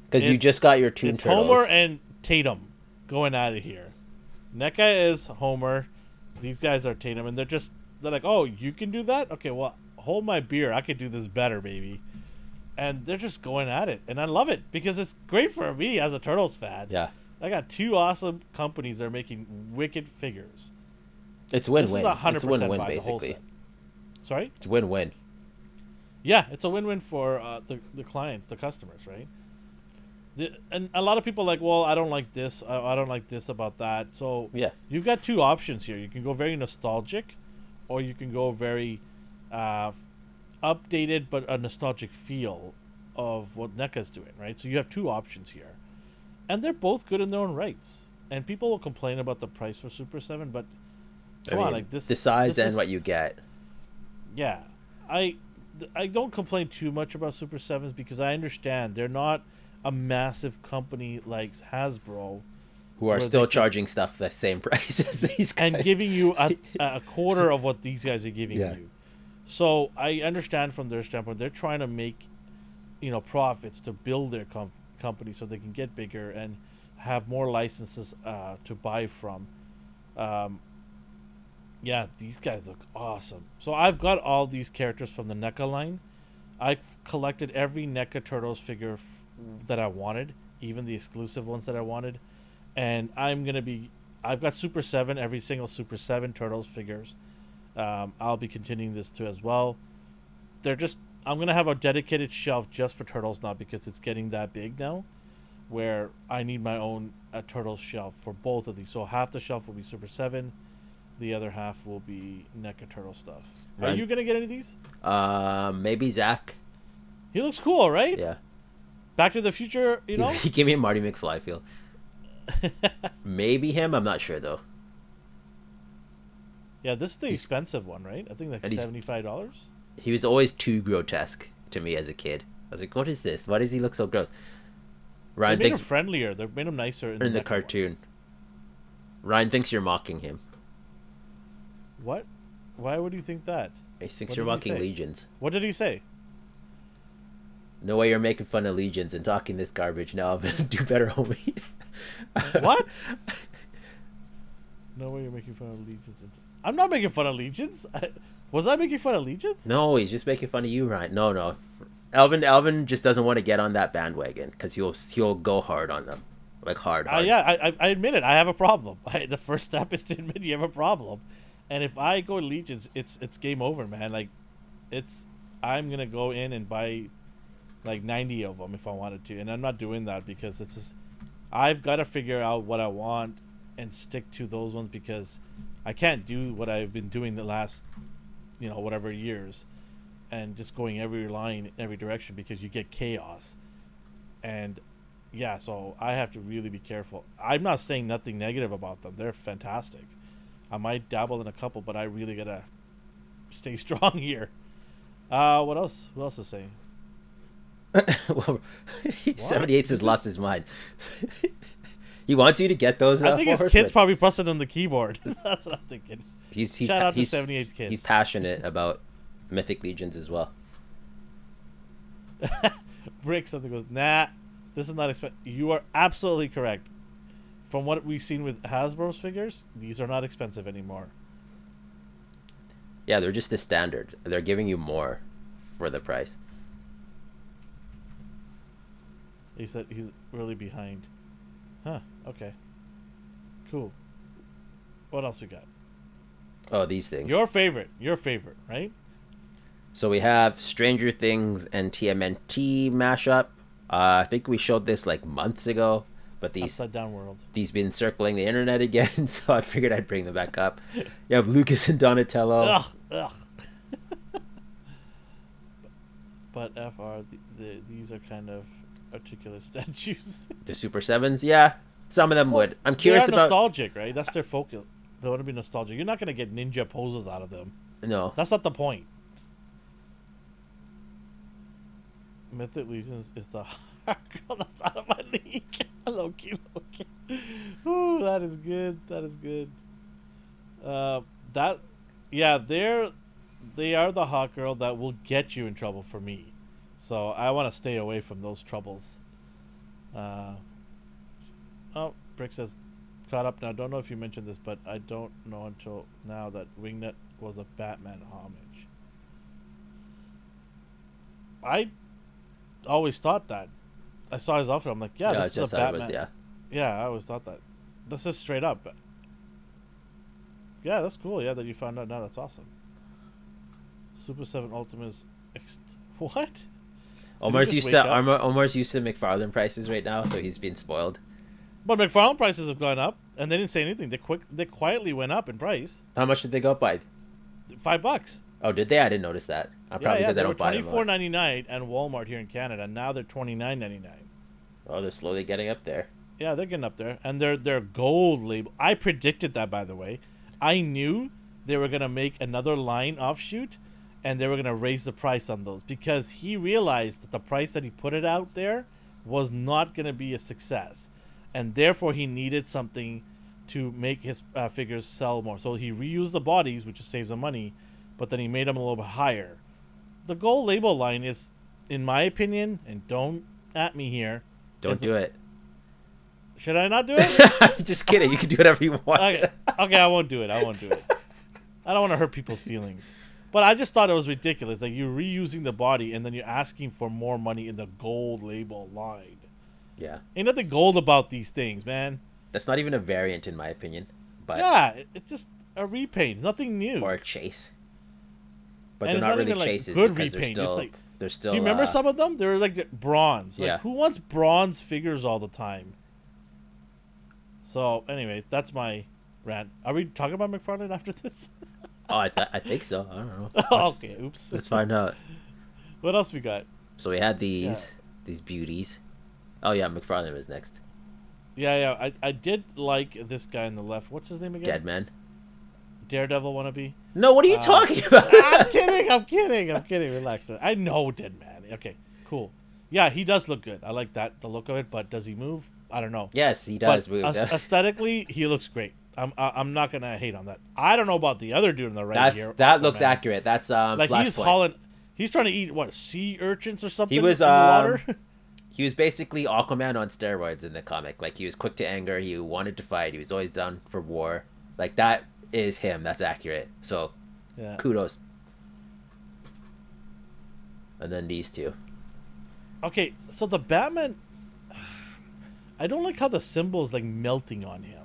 Because you just got your Toon it's Turtles. Homer and Tatum going at it here. NECA is Homer. These guys are Tatum, and they're just they're like, oh, you can do that? Okay, well, hold my beer. I could do this better, baby. And they're just going at it, and I love it because it's great for me as a Turtles fan. yeah. I got two awesome companies that are making wicked figures. It's This win-win. is a hundred It's percent win-win basically. Sorry. It's win-win. Yeah, it's a win-win for uh, the the clients, the customers, right? The, and a lot of people are like, well, I don't like this. I, I don't like this about that. So Yeah. you've got two options here. You can go very nostalgic, or you can go very uh, updated but a nostalgic feel of what NECA's doing, right? So you have two options here, and they're both good in their own rights. And people will complain about the price for Super Seven, but come I on, like this the size this and is- what you get. Yeah, I I don't complain too much about Super Sevens because I understand they're not a massive company like Hasbro Who are still they can- charging stuff the same price as these guys. and giving you a, a quarter of what these guys are giving Yeah. you. So I understand from their standpoint they're trying to make you know profits to build their com- company so they can get bigger and have more licenses uh, to buy from. Um, yeah, these guys look awesome. So I've got all these characters from the NECA line. I've collected every NECA Turtles figure f- that I wanted, even the exclusive ones that I wanted. And I'm going to be. I've got Super 7, every single Super 7 Turtles figures. Um, I'll be continuing this too as well. They're just. I'm going to have a dedicated shelf just for Turtles now because it's getting that big now where I need my own uh, Turtles shelf for both of these. So half the shelf will be Super 7, the other half will be NECA Turtle stuff. Are Right. you going to get any of these? Um, maybe Zach. He looks cool, right? Yeah. Back to the Future, you know? he gave me a Marty McFly feel. Maybe him. I'm not sure though. yeah, this is the He's- expensive one, right? I think like $75. He was always too grotesque to me as a kid. I was like, what is this? Why does he look so gross? They Ryan made him thinks friendlier. They made him nicer in, in the one. cartoon. Ryan thinks you're mocking him. What? Why would you think that? He thinks What you're mocking? Legions. What did he say? No way you're making fun of Legions and talking this garbage. Now I'm gonna do better, homie. What? No way you're making fun of Legions. Into- I'm not making fun of Legions. Was I making fun of Legions? No, he's just making fun of you, Ryan. No, no. Elvin, Elvin just doesn't want to get on that bandwagon because he'll he'll go hard on them, like hard. Uh, yeah, I, I- I admit it. I have a problem. I, the first step is to admit you have a problem, and if I go to Legions, it's it's game over, man. Like, it's I'm gonna go in and buy like 90 of them if I wanted to, and I'm not doing that because it's just I've got to figure out what I want and stick to those ones because I can't do what I've been doing the last you know whatever years and just going every line in every direction because you get chaos. And yeah so i have to really be careful. I'm not saying nothing negative about them. They're fantastic i might dabble in a couple but i really gotta stay strong here uh what else who else is saying well, 78 has this- lost his mind. he wants you to get those. i uh, think his kid's probably pressing on the keyboard that's what i'm thinking He's he's Shout out to he's, 78 kids. He's passionate about Mythic Legions as well. brick something goes nah this is not expensive you are absolutely correct from what we've seen with hasbro's figures these are not expensive anymore Yeah, they're just the standard. They're giving you more for the price. He said he's really behind. Huh. Okay. Cool. What else we got? Oh, these things. Your favorite. Your favorite, right? So we have Stranger Things and TMNT mashup. Uh, I think we showed this like months ago, but these Upside down world. these been circling the internet again, so I figured I'd bring them back up. You have Lucas and Donatello. Ugh. Ugh. but FR, the, the, these are kind of articulate statues. The Super Sevens, yeah, some of them would. I'm curious they are about. nostalgic, right? That's their focus. They want to be nostalgic. You're not going to get ninja poses out of them. No, That's not the point. Mythic Legions is the girl that's out of my league. Loki, Loki. Ooh, that is good. That is good. Uh, that, yeah, they're they are the hot girl that will get you in trouble for me. So I want to stay away from those troubles. Uh, oh, Brick says, caught up now. Don't know if you mentioned this, but I don't know until now that Wingnut was a Batman homage. I always thought that. I saw his outfit. I'm like, yeah, I this is a Batman. was yeah. Yeah, I always thought that. This is straight up. Yeah, that's cool. Yeah, that you found out now. That's awesome. Super Seven Ultimate is ex- what? Omar's used to? Omar, Omar's used to McFarlane prices right now, so he's been spoiled. But McFarlane prices have gone up, and they didn't say anything. They quick, they quietly went up in price. How much did they go up by? Five bucks. Oh, did they? I didn't notice that. Uh, yeah, probably yeah, because they I don't buy twenty them. a four ninety nine at Walmart here in Canada. Now they're twenty nine ninety nine. Oh, they're slowly getting up there. Yeah, they're getting up there, and they're they're gold label. I predicted that, by the way. I knew they were gonna make another line offshoot, and they were gonna raise the price on those because he realized that the price that he put it out there was not gonna be a success, and therefore he needed something to make his uh, figures sell more. So he reused the bodies, which saves him money, but then he made them a little bit higher. The gold label line is, in my opinion, and don't at me here. Don't do it. Should I not do it? Just kidding. You can do whatever you want. okay, okay, I won't do it. I won't do it. I don't want to hurt people's feelings. But I just thought it was ridiculous that you're reusing the body and then you're asking for more money in the gold label line. Yeah, Ain't nothing gold about these things, man. that's not even a variant in my opinion, but yeah, it's just a repaint. It's nothing new. or a chase. But And they're it's not not really even, like, chases good because repaint. they're It's still like- they're still. Do you remember uh, some of them? They were like bronze. Like, Yeah. Who wants bronze figures all the time? So anyway, that's my rant. Are we talking about McFarlane after this? Oh, I, th- I think so. I don't know. Let's, okay, oops. let's find out. What else we got? So we had these Yeah. these beauties. Oh yeah, McFarlane was next. Yeah, yeah. I, I did like this guy on the left. What's his name again? Dead man. Daredevil wannabe. No, what are you Uh, talking about? I'm kidding. I'm kidding. I'm kidding. Relax. I know Dead Man. Okay, cool. Yeah, he does look good. I like that the look of it. But does he move? I don't know. yes, he does but move. aes- aesthetically, he looks great. I'm I'm not gonna hate on that. I don't know about the other dude in the right That's here. that looks Aquaman. accurate. That's um. Like he's Flashpoint. hauling. He's trying to eat what sea urchins or something. He was, in the um. He was basically Aquaman on steroids in the comic. Like he was quick to anger. He wanted to fight. He was always down for war. Like that is him. That's accurate. So yeah. kudos. And then these two. Okay, so the Batman. I don't like how the symbol is like melting on him.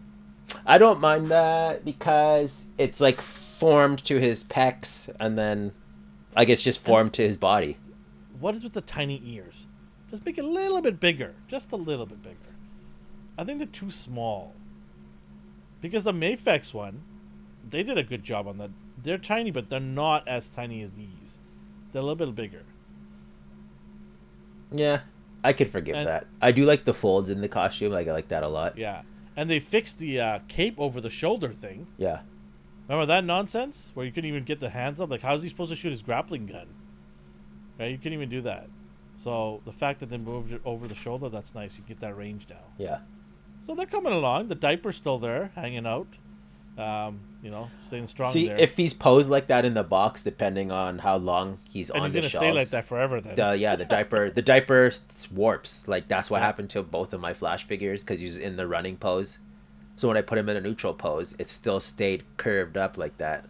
I don't mind that because it's like formed to his pecs and then like it's just formed to his body. What is with the tiny ears? Just make it a little bit bigger. Just a little bit bigger. I think they're too small. Because the Mafex one, they did a good job on that. They're tiny, but they're not as tiny as these. They're a little bit bigger. Yeah, I could forgive And- that. I do like the folds in the costume. Like I like that a lot. Yeah. And they fixed the uh, cape over the shoulder thing. Yeah. Remember that nonsense? Where you couldn't even get the hands up? Like, how's he supposed to shoot his grappling gun? Right? You couldn't even do that. So, the fact that they moved it over the shoulder, that's nice. You get that range now. Yeah. So, they're coming along. The diaper's still there, hanging out. Um, you know, staying strong See, there. if he's posed like that in the box, depending on how long he's and on he's the going to shelves, stay like that forever then. The, yeah, the diaper, the diaper warps. Like that's what Yeah. happened to both of my Flash figures because he's in the running pose. So when I put him in a neutral pose, it still stayed curved up like that.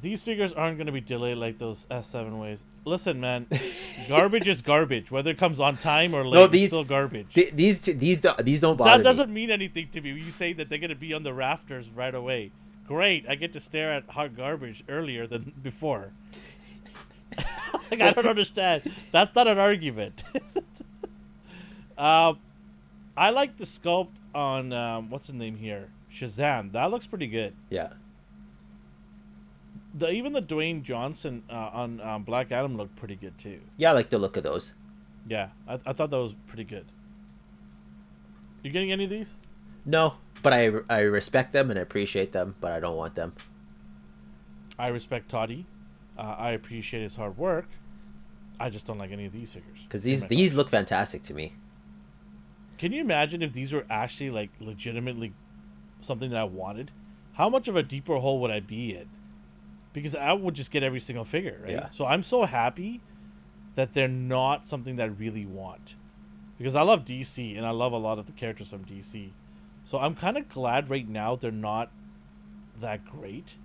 These figures aren't going to be delayed like those S7 ways. Listen, man, garbage is garbage. Whether it comes on time or late, No, these- it's still garbage. Th- these t- these don't these don't bother that doesn't mean anything to me. You say that they're going to be on the rafters right away. Great. I get to stare at hot garbage earlier than before. like, I don't understand. That's not an argument. um, I like the sculpt on, um, what's the name here? Shazam. That looks pretty good. Yeah. The Even the Dwayne Johnson uh, on um, Black Adam looked pretty good too. Yeah, I like the look of those. Yeah, I, I thought that was pretty good. You getting any of these? No, but I I respect them and I appreciate them, but I don't want them. I respect Toddy. Uh, I appreciate his hard work. I just don't like any of these figures. Because these these look fantastic to me. Can you imagine if these were actually like legitimately something that I wanted? how much of a deeper hole would I be in? Because I would just get every single figure, right? Yeah. So I'm so happy that they're not something that I really want. Because I love DC and I love a lot of the characters from DC. So I'm kind of glad right now they're not that great.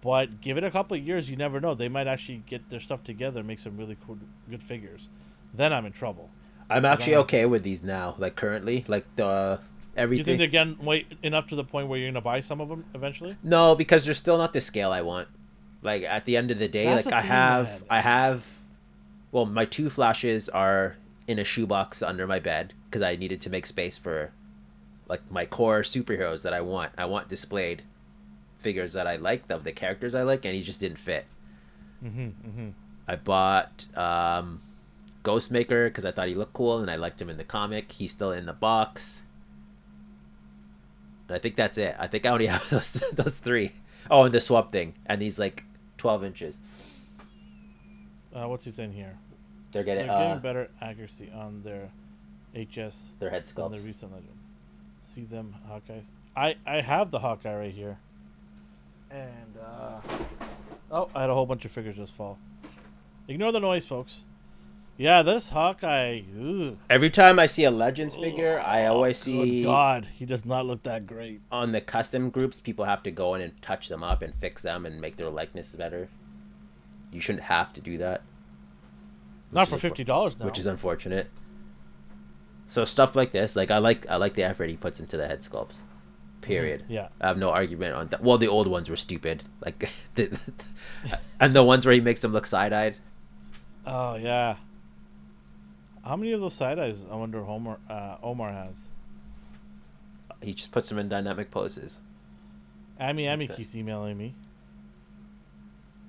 But give it a couple of years, you never know. They might actually get their stuff together and make some really cool, good figures. Then I'm in trouble. I'm actually I- okay with these now. Like currently, like the You everything. think they're getting wait enough to the point where you're gonna buy some of them eventually? No, because they're still not the scale I want. Like at the end of the day, That's like I have. I have. Well, my two flashes are in a shoebox under my bed because I needed to make space for, like my core superheroes that I want. I want displayed figures that I like of the characters I like, and he just didn't fit. Mm-hmm. Mm-hmm. I bought um, Ghostmaker because I thought he looked cool and I liked him in the comic. He's still in the box. And I think that's it. I think I only have those those three. Oh, and the swap thing, and he's like twelve inches. Uh, what's he saying here? They're They're getting getting uh, better accuracy on their HS their head than the recent legend. See them Hawkeyes. I I have the Hawkeye right here. And uh, oh, I had a whole bunch of figures just fall. Ignore the noise, folks. Yeah, this Hawkeye. Ugh. Every time I see a Legends figure, I oh, always Oh, see God, he does not look that great. on the custom groups people have to go in and touch them up and fix them and make their likeness better. You shouldn't have to do that. Not for fifty dollars now. which is unfortunate. So stuff like this, like I like I like the effort he puts into the head sculpts. Mm-hmm. Period. yeah. I have no argument on that. Well, the old ones were stupid, like, the, and the ones where he makes them look side-eyed. Oh yeah. How many of those side eyes? I wonder Homer uh, Omar has. He just puts them in dynamic poses AmiAmi keeps emailing me.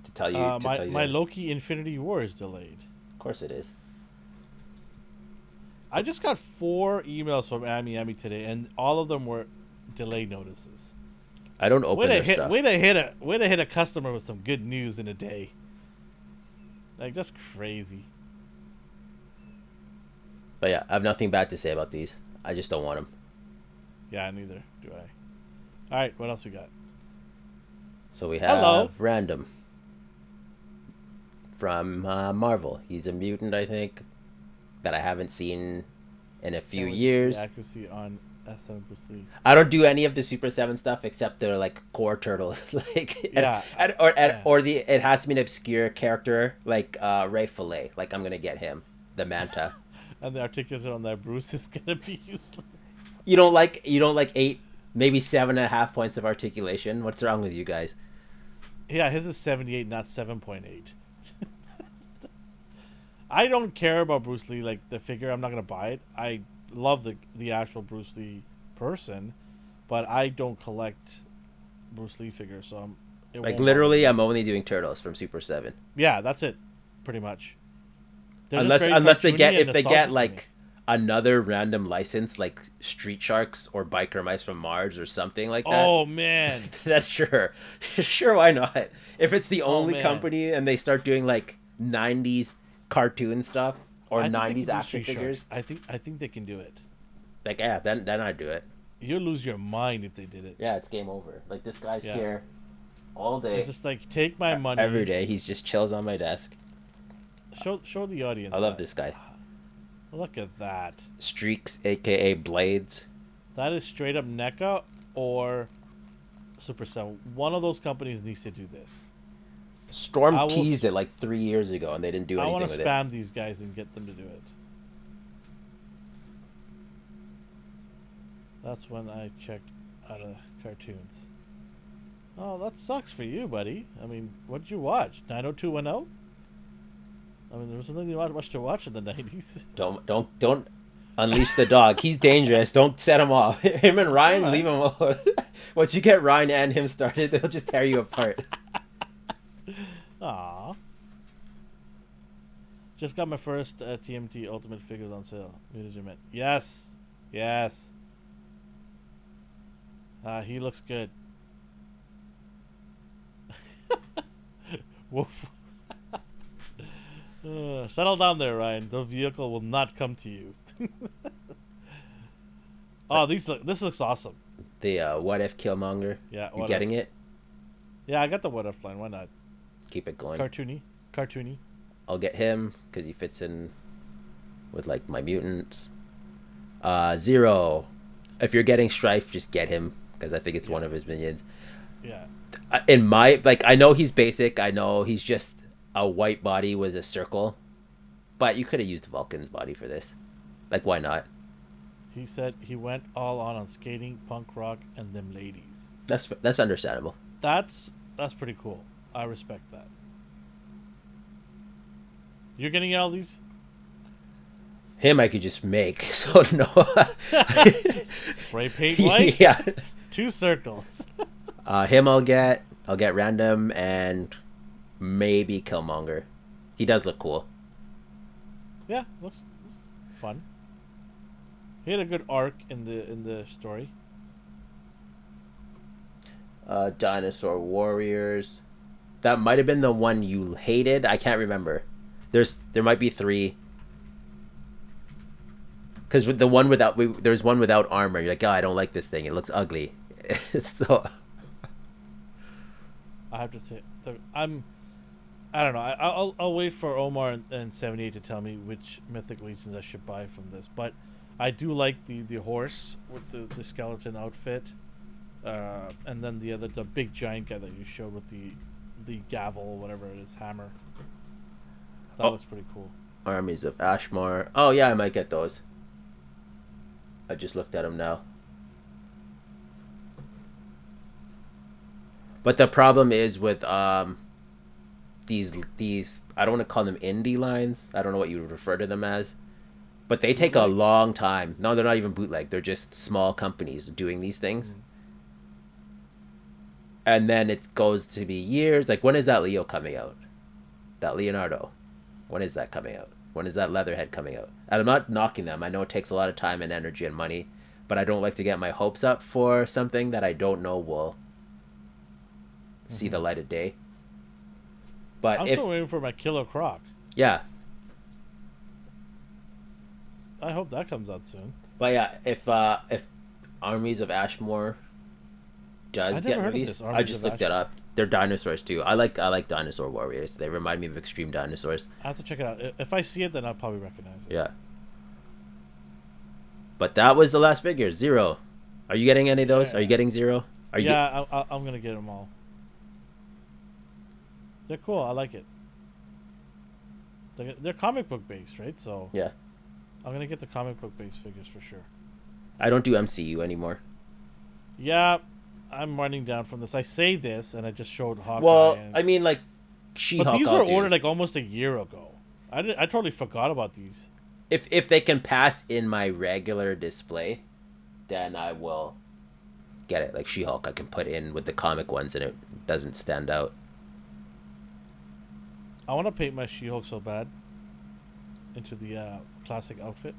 to tell you. Uh, to my tell you my that. Loki Infinity War is delayed. of course it is. I just got four emails from AmiAmi today, and all of them were delay notices. I don't Way open to their hit, stuff. way to hit a, way to hit a customer with some good news in a day. Like that's crazy. But yeah, I have nothing bad to say about these. I just don't want them. Yeah, neither do I. All right, what else we got? So we have Hello. random from uh, Marvel. He's a mutant, I think, that I haven't seen in a few Can't wait to see years. Accuracy on SM Bruce Lee. I don't do any of the Super Seven stuff except their like core turtles, like and- Yeah. and, or and, Yeah. or the it has to be an obscure character like uh, Ray Fillet. Like I'm gonna get him, the Manta. And the articulation on that Bruce is gonna be useless. you don't like you don't like eight, maybe seven and a half points of articulation. What's wrong with you guys? Yeah, his is seventy eight, not seven point eight. I don't care about Bruce Lee like the figure. I'm not gonna buy it. I love the the actual Bruce Lee person, but I don't collect Bruce Lee figures. So I'm it Like literally, bother I'm only doing turtles from Super Seven. yeah, that's it, pretty much. They're unless unless they get if they get like another random license like Street Sharks or Biker Mice from Mars or something like that. Oh man, That's sure. sure, why not? If it's the oh, only Oh, company and they start doing like 90s cartoon stuff or I think they 90s action figures, Sharks. I think I think they can do it. like yeah, then then I'd do it. You'll lose your mind if they did it. Yeah, it's game over. Like this guy's Yeah. here all day. It's just like take my uh, money. Every day he's just chills on my desk. Show show the audience. I love that. this guy. Look at that. Streex aka Blades. That is straight up NECA or Supercell. One of those companies needs to do this. Storm I teased s- it like 3 years ago and they didn't do anything. I want to it. spam these guys and get them to do it. That's when I checked out of cartoons. Oh, that sucks for you, buddy. I mean, what did you watch? 90210? I mean, there was nothing not much to watch in the 90s. Don't don't don't unleash the dog. He's dangerous. Don't set him off. Him and Ryan, leave him alone. Once you get Ryan and him started, they'll just tear you apart. Aww. Just got my first uh, TMT Ultimate figures on sale. Management. Yes. Yes. Uh, he looks good. Woof. Uh, settle down there, Ryan. The vehicle will not come to you. oh, these look. This looks awesome. The uh, what if Killmonger? Yeah, You getting if. it? Yeah, I got the what if line. Why not? Keep it going. Cartoony, cartoony. I'll get him because he fits in with like my mutants. Uh, Zero. If you're getting Stryfe, just get him because I think it's one of his minions. Yeah. I- In my like, I know he's basic. I know he's just a white body with a circle, but you could have used Vulcan's body for this. Like, why not? He said he went all on on skating, punk rock, and them ladies. That's that's understandable. That's that's pretty cool. I respect that. You're getting all these? Him, I could just make. So no. Spray paint white? yeah. Two circles. Uh, him, I'll get. I'll get random and maybe Killmonger. He does look cool. yeah, looks, looks fun. He had a good arc in the in the story. Uh, Dinosaur Warriors. That might have been the one you hated. I can't remember. There's there might be three. Because the one without we, there's one without armor. You're like, oh, I don't like this thing. It looks ugly. so I have to say, so I'm. I don't know. I, I'll I'll wait for Omar and, and seventy eight to tell me which mythic legions I should buy from this. But I do like the, the horse with the, the skeleton outfit, uh, and then the other the big giant guy that you showed with the the gavel whatever it is hammer. That Oh. looks pretty cool. armies of Ashmar. Oh yeah, I might get those. I just looked at them now. But the problem is with um these these I don't want to call them indie lines. I don't know what you would refer to them as. But they take a long time. No, they're not even bootleg. They're just small companies doing these things. Mhm. And then it goes to be years. Like when is that Leo coming out? That Leonardo. When is that coming out? When is that Leatherhead coming out? And I'm not knocking them. I know it takes a lot of time and energy and money, but I don't like to get my hopes up for something that I don't know will see the light of day. But I'm if still waiting for my Killer Croc. yeah, I hope that comes out soon. but yeah, if uh if Armies of Ashmore does get never heard of released, I just looked it up. They're dinosaurs too. I like I like dinosaur warriors. They remind me of extreme dinosaurs. I have to check it out. If I see it, then I'll probably recognize it. Yeah. But that was the last figure, zero. Are you getting any of those? Are you Yeah. getting zero? Are you? yeah, I, I, I'm gonna get them all. They're cool. I like it. They're, they're comic book based, right? So Yeah. I'm gonna get the comic book based figures for sure. I don't do MCU anymore. Yeah, I'm running down from this. I say this, and I just showed Hawkeye. well, and- I mean, like, She-Hulk. but these were ordered like almost a year ago. I did, I totally forgot about these. if if they can pass in my regular display, then I will get it. Like She-Hulk, I can put in with the comic ones, and it doesn't stand out. I want to paint my She-Hulk so bad into the uh, classic outfit,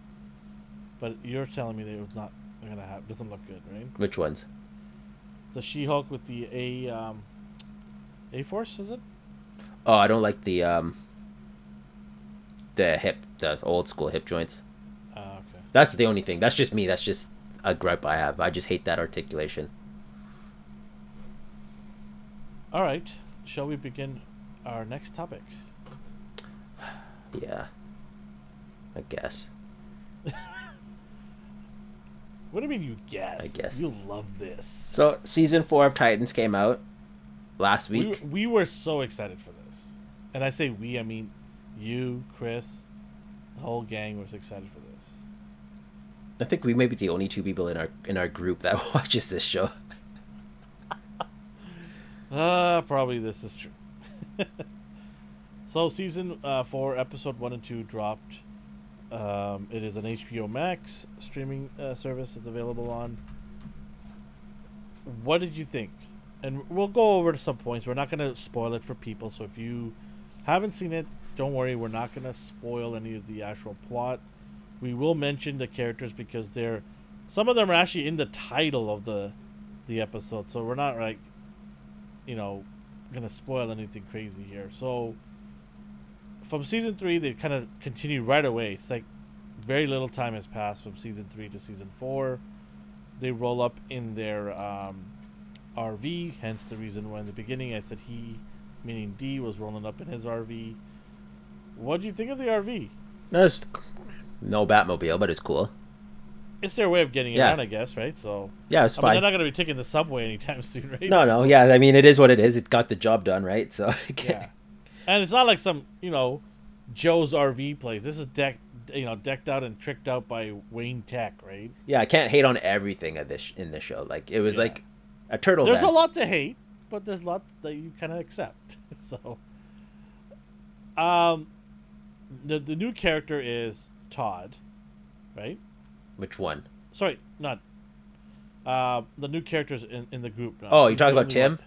but you're telling me that it was not gonna have. Doesn't look good, right? Which ones? The She-Hulk with the A um, A Force is it? Oh, I don't like the um the hip, the old school hip joints. Ah, okay. That's the only thing. That's just me. That's just a gripe I have. I just hate that articulation. All right. Shall we begin our next topic? Yeah. I guess. What do you mean you guess? I guess. You love this. So season four of Titans came out last We, week. we were so excited for this. And I say we, I mean you, Chris, the whole gang was excited for this. I think we may be the only two people in our in our group that watches this show. Uh, probably this is true. so, season uh, four, episode one and two dropped. Um, it is an HBO Max streaming uh, service. It's available on. What did you think? And we'll go over to some points. We're not going to spoil it for people. So, if you haven't seen it, don't worry. We're not going to spoil any of the actual plot. We will mention the characters because they're some of them are actually in the title of the the episode. So we're not like you know, gonna spoil anything crazy here. So from season three, they kind of continue right away. It's like very little time has passed from season three to season four. they roll up in their um, RV. Hence the reason why in the beginning I said he, meaning D, was rolling up in his RV. What do you think of the RV? There's no Batmobile, but it's cool. It's their way of getting Yeah. around, I guess, right? So Yeah, it's I mean, fine. they're not going to be taking the subway anytime soon, right? no, no, yeah. I mean, it is what it is. It got the job done, right? So Yeah. And it's not like some, you know, Joe's RV place. This is decked, you know, decked out and tricked out by Wayne Tech, right? yeah, I can't hate on everything at this in this show. Like it was Yeah. like a turtle. There's a lot to hate, but there's a lot that you kind of accept. so, um, the the new character is Todd, right? Which one? Sorry, not. Uh, the new characters in, in the group. now. Oh, you're talking about Tim? one-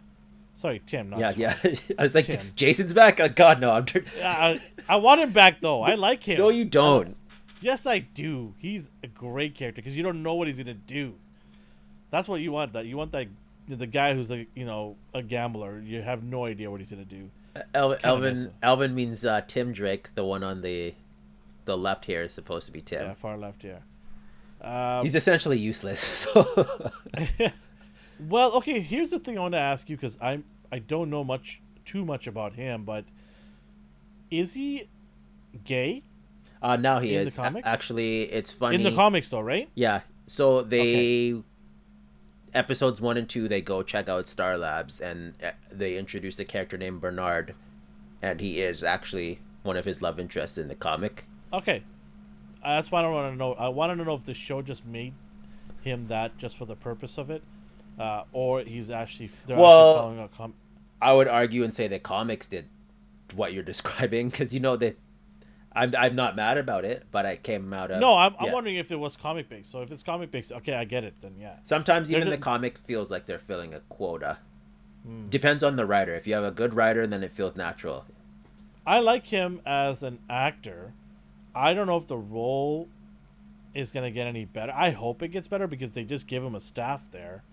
Sorry, Tim. Not yeah, Todd. yeah. I was like, Tim. Jason's back. Oh, God, no. I'm. Tur- Yeah, I, I want him back though. I like him. no, you don't. Yes, I do. He's a great character because you don't know what he's gonna do. That's what you want. That you want that the guy who's a you know a gambler. You have no idea what he's gonna do. Miss Elvin. Elvin means uh, Tim Drake. The one on the, the left here is supposed to be Tim. Yeah, far left here. Um, He's essentially useless. So well, okay. Here's the thing I want to ask you because I'm I don't know much too much about him, but is he gay uh, now he In the is. Actually, it's funny. in the comics though? Right? Yeah. So they episodes one and two they go check out Star Labs and uh, they introduce a character named Bernard, and he is actually one of his love interests in the comic. Okay. That's why I don't want to know. I wanted to know if the show just made him that just for the purpose of it, uh, or he's actually they're Well- actually following a com- I would argue and say that comics did what you're describing because you know that I'm I'm not mad about it, but I came out of No, I'm, I'm wondering if it was comic based. So if it's comic based, okay, I get it. Then yeah. Sometimes They're even the comic feels like they're filling a quota. Hmm. Depends on the writer. If you have a good writer, then it feels natural. I like him as an actor. I don't know if the role is gonna get any better. I hope it gets better because they just give him a staff there.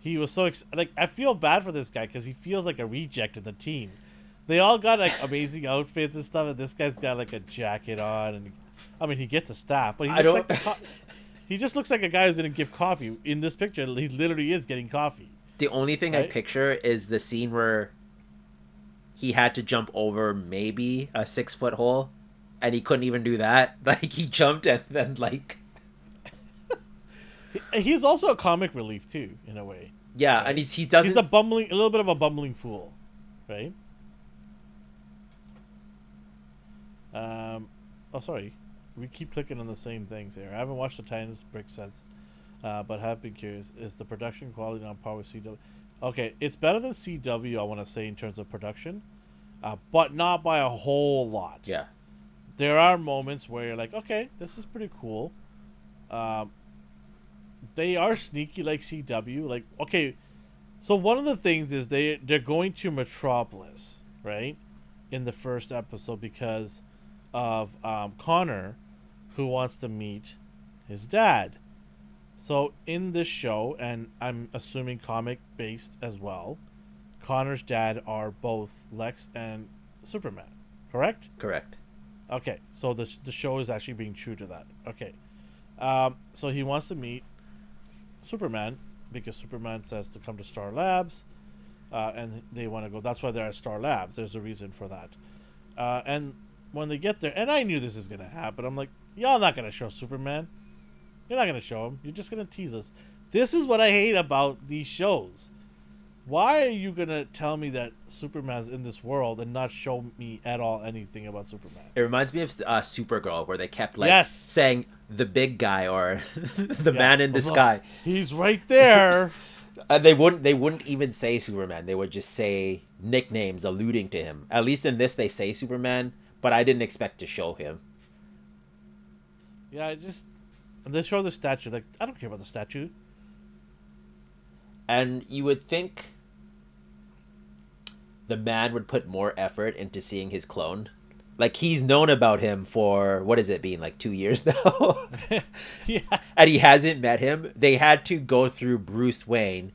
He was so ex- like I feel bad for this guy because he feels like a reject in the team. They all got like amazing outfits and stuff, and this guy's got like a jacket on, and I mean he gets a staff, but he looks like the co- he just looks like a guy who's gonna give coffee. In this picture, he literally is getting coffee. The only thing I picture is the scene where he had to jump over maybe a six foot hole, and he couldn't even do that. Like he jumped and then like He's also a comic relief too, in a way. yeah, and he's, he doesn't. He's a bumbling, a little bit of a bumbling fool, right? Um, oh sorry, we keep clicking on the same things here. I haven't watched the Titans Brick since, uh, but have been curious. Is the production quality on par with CW? Okay, it's better than CW. I want to say in terms of production, uh, but not by a whole lot. yeah, There are moments where you're like, okay, this is pretty cool. Um, they are sneaky like CW. Like, okay, so one of the things is they they're going to Metropolis, right? In the first episode because of um, Connor, who wants to meet his dad. So in this show, and I'm assuming comic based as well, Connor's dad are both Lex and Superman, correct? correct. Okay, so the the show is actually being true to that. Okay, um, so he wants to meet Superman because Superman says to come to Star Labs, uh, and they want to go. That's why they're at Star Labs. There's a reason for that. Uh, and when they get there, and I knew this is gonna happen. I'm like, y'all not gonna show Superman. You're not gonna show him. You're just gonna tease us. This is what I hate about these shows. Why are you gonna tell me that Superman's in this world and not show me at all anything about Superman? It reminds me of uh, Supergirl, where they kept like Yes. saying the big guy or the Yeah. man in the sky. He's right there. And they wouldn't they wouldn't even say Superman. They would just say nicknames alluding to him. At least in this they say Superman, but I didn't expect to show him. yeah, I just and they show the statue. Like I don't care about the statue. And you would think the man would put more effort into seeing his clone. Like he's known about him for what is it being like 2 years now. yeah, and he hasn't met him. They had to go through Bruce Wayne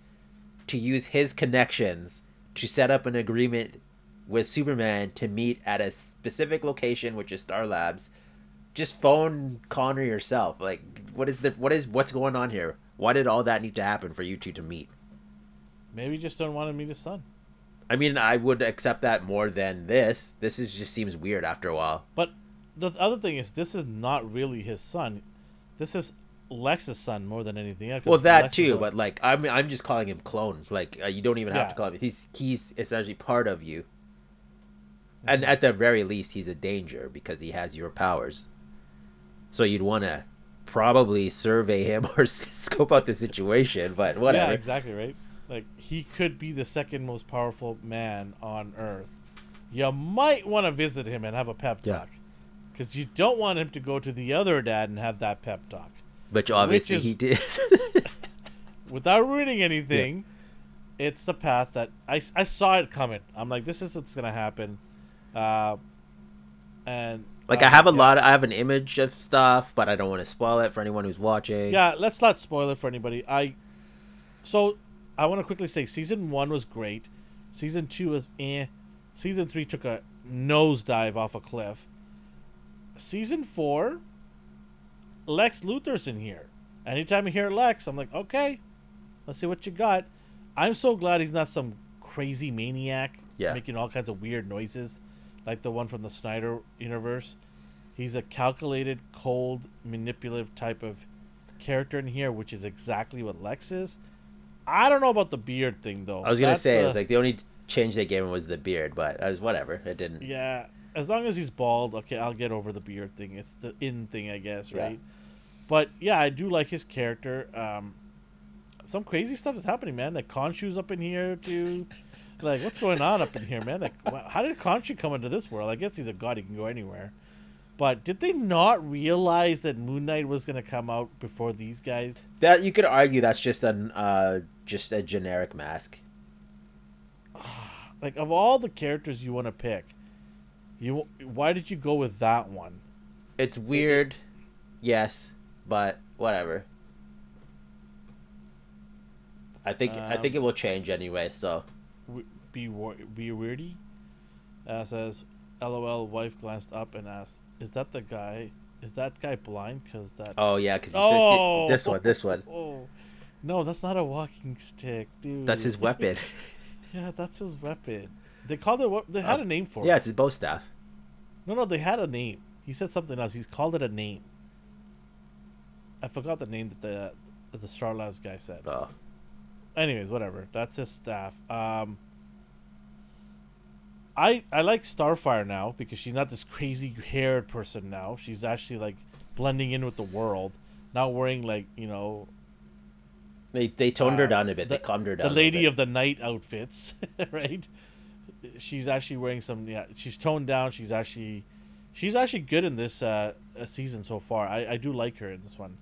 to use his connections to set up an agreement with Superman to meet at a specific location, which is Star Labs. Just phone Connor yourself. Like, what is the what is what's going on here? Why did all that need to happen for you two to meet? Maybe he just don't want to meet his son. I mean, I would accept that more than this. This is just seems weird after a while. But the other thing is, this is not really his son. This is Lex's son more than anything else. Well, that Lex too, a- but like I'm I'm just calling him clone. Like uh, you don't even have Yeah. to call him. He's he's essentially part of you. Mm-hmm. And at the very least, he's a danger because he has your powers. So you'd want to probably survey him or scope out the situation, but whatever. Yeah, exactly right. Like he could be the second most powerful man on Earth. You might want to visit him and have a pep talk, because you don't want him to go to the other dad and have that pep talk. Which obviously is- he did. Without ruining anything, it's the path that I, I saw it coming. I'm like, this is what's gonna happen, uh, and like uh, I have a yeah. lot. I have an image of stuff, but I don't want to spoil it for anyone who's watching. Yeah, let's not spoil it for anybody. I so I want to quickly say season one was great. Season two was eh. Season three took a nosedive off a cliff. Season four, Lex Luthor's in here. Anytime I hear Lex, I'm like, okay, let's see what you got. I'm so glad he's not some crazy maniac Yeah. making all kinds of weird noises, like the one from the Snyder universe. He's a calculated, cold, manipulative type of character in here, which is exactly what Lex is. I don't know about the beard thing though. I was gonna That's, say it uh, was like the only change they gave him was the beard, but I was whatever. It didn't. Yeah, as long as he's bald, okay, I'll get over the beard thing. It's the in thing, I guess, Yeah. right? But yeah, I do like his character. Um, some crazy stuff is happening, man. Like Khonshu's up in here too. like, what's going on up in here, man? Like, how did Khonshu come into this world? I guess he's a god; he can go anywhere. But did they not realize that Moon Knight was gonna come out before these guys? That you could argue that's just an uh just a generic mask. Like, of all the characters you want to pick, you why did you go with that one? It's weird, yes, but whatever. I think I think Um, it will change anyway. So be be weirdy uh, says lol wife glanced up and asked is that the guy is that guy blind because that oh yeah, because Oh! this one, this one, oh no that's not a walking stick dude that's his weapon. yeah that's his weapon they called it what they had Oh, a name for yeah, it Yeah, it's his bow staff. no no they had a name he said something else he's called it a name i forgot the name that the that the Star Labs guy said Oh, anyways, whatever. That's his staff. Um, I I like Starfire now because she's not this crazy haired person now. She's actually like blending in with the world, not wearing like you know they they toned her Uh, down a bit. the- they calmed her the down. a lady of the night outfits, right? She's actually wearing some. Yeah, she's toned down. She's actually, she's actually good in this uh, season so far. I, I do like her in this one.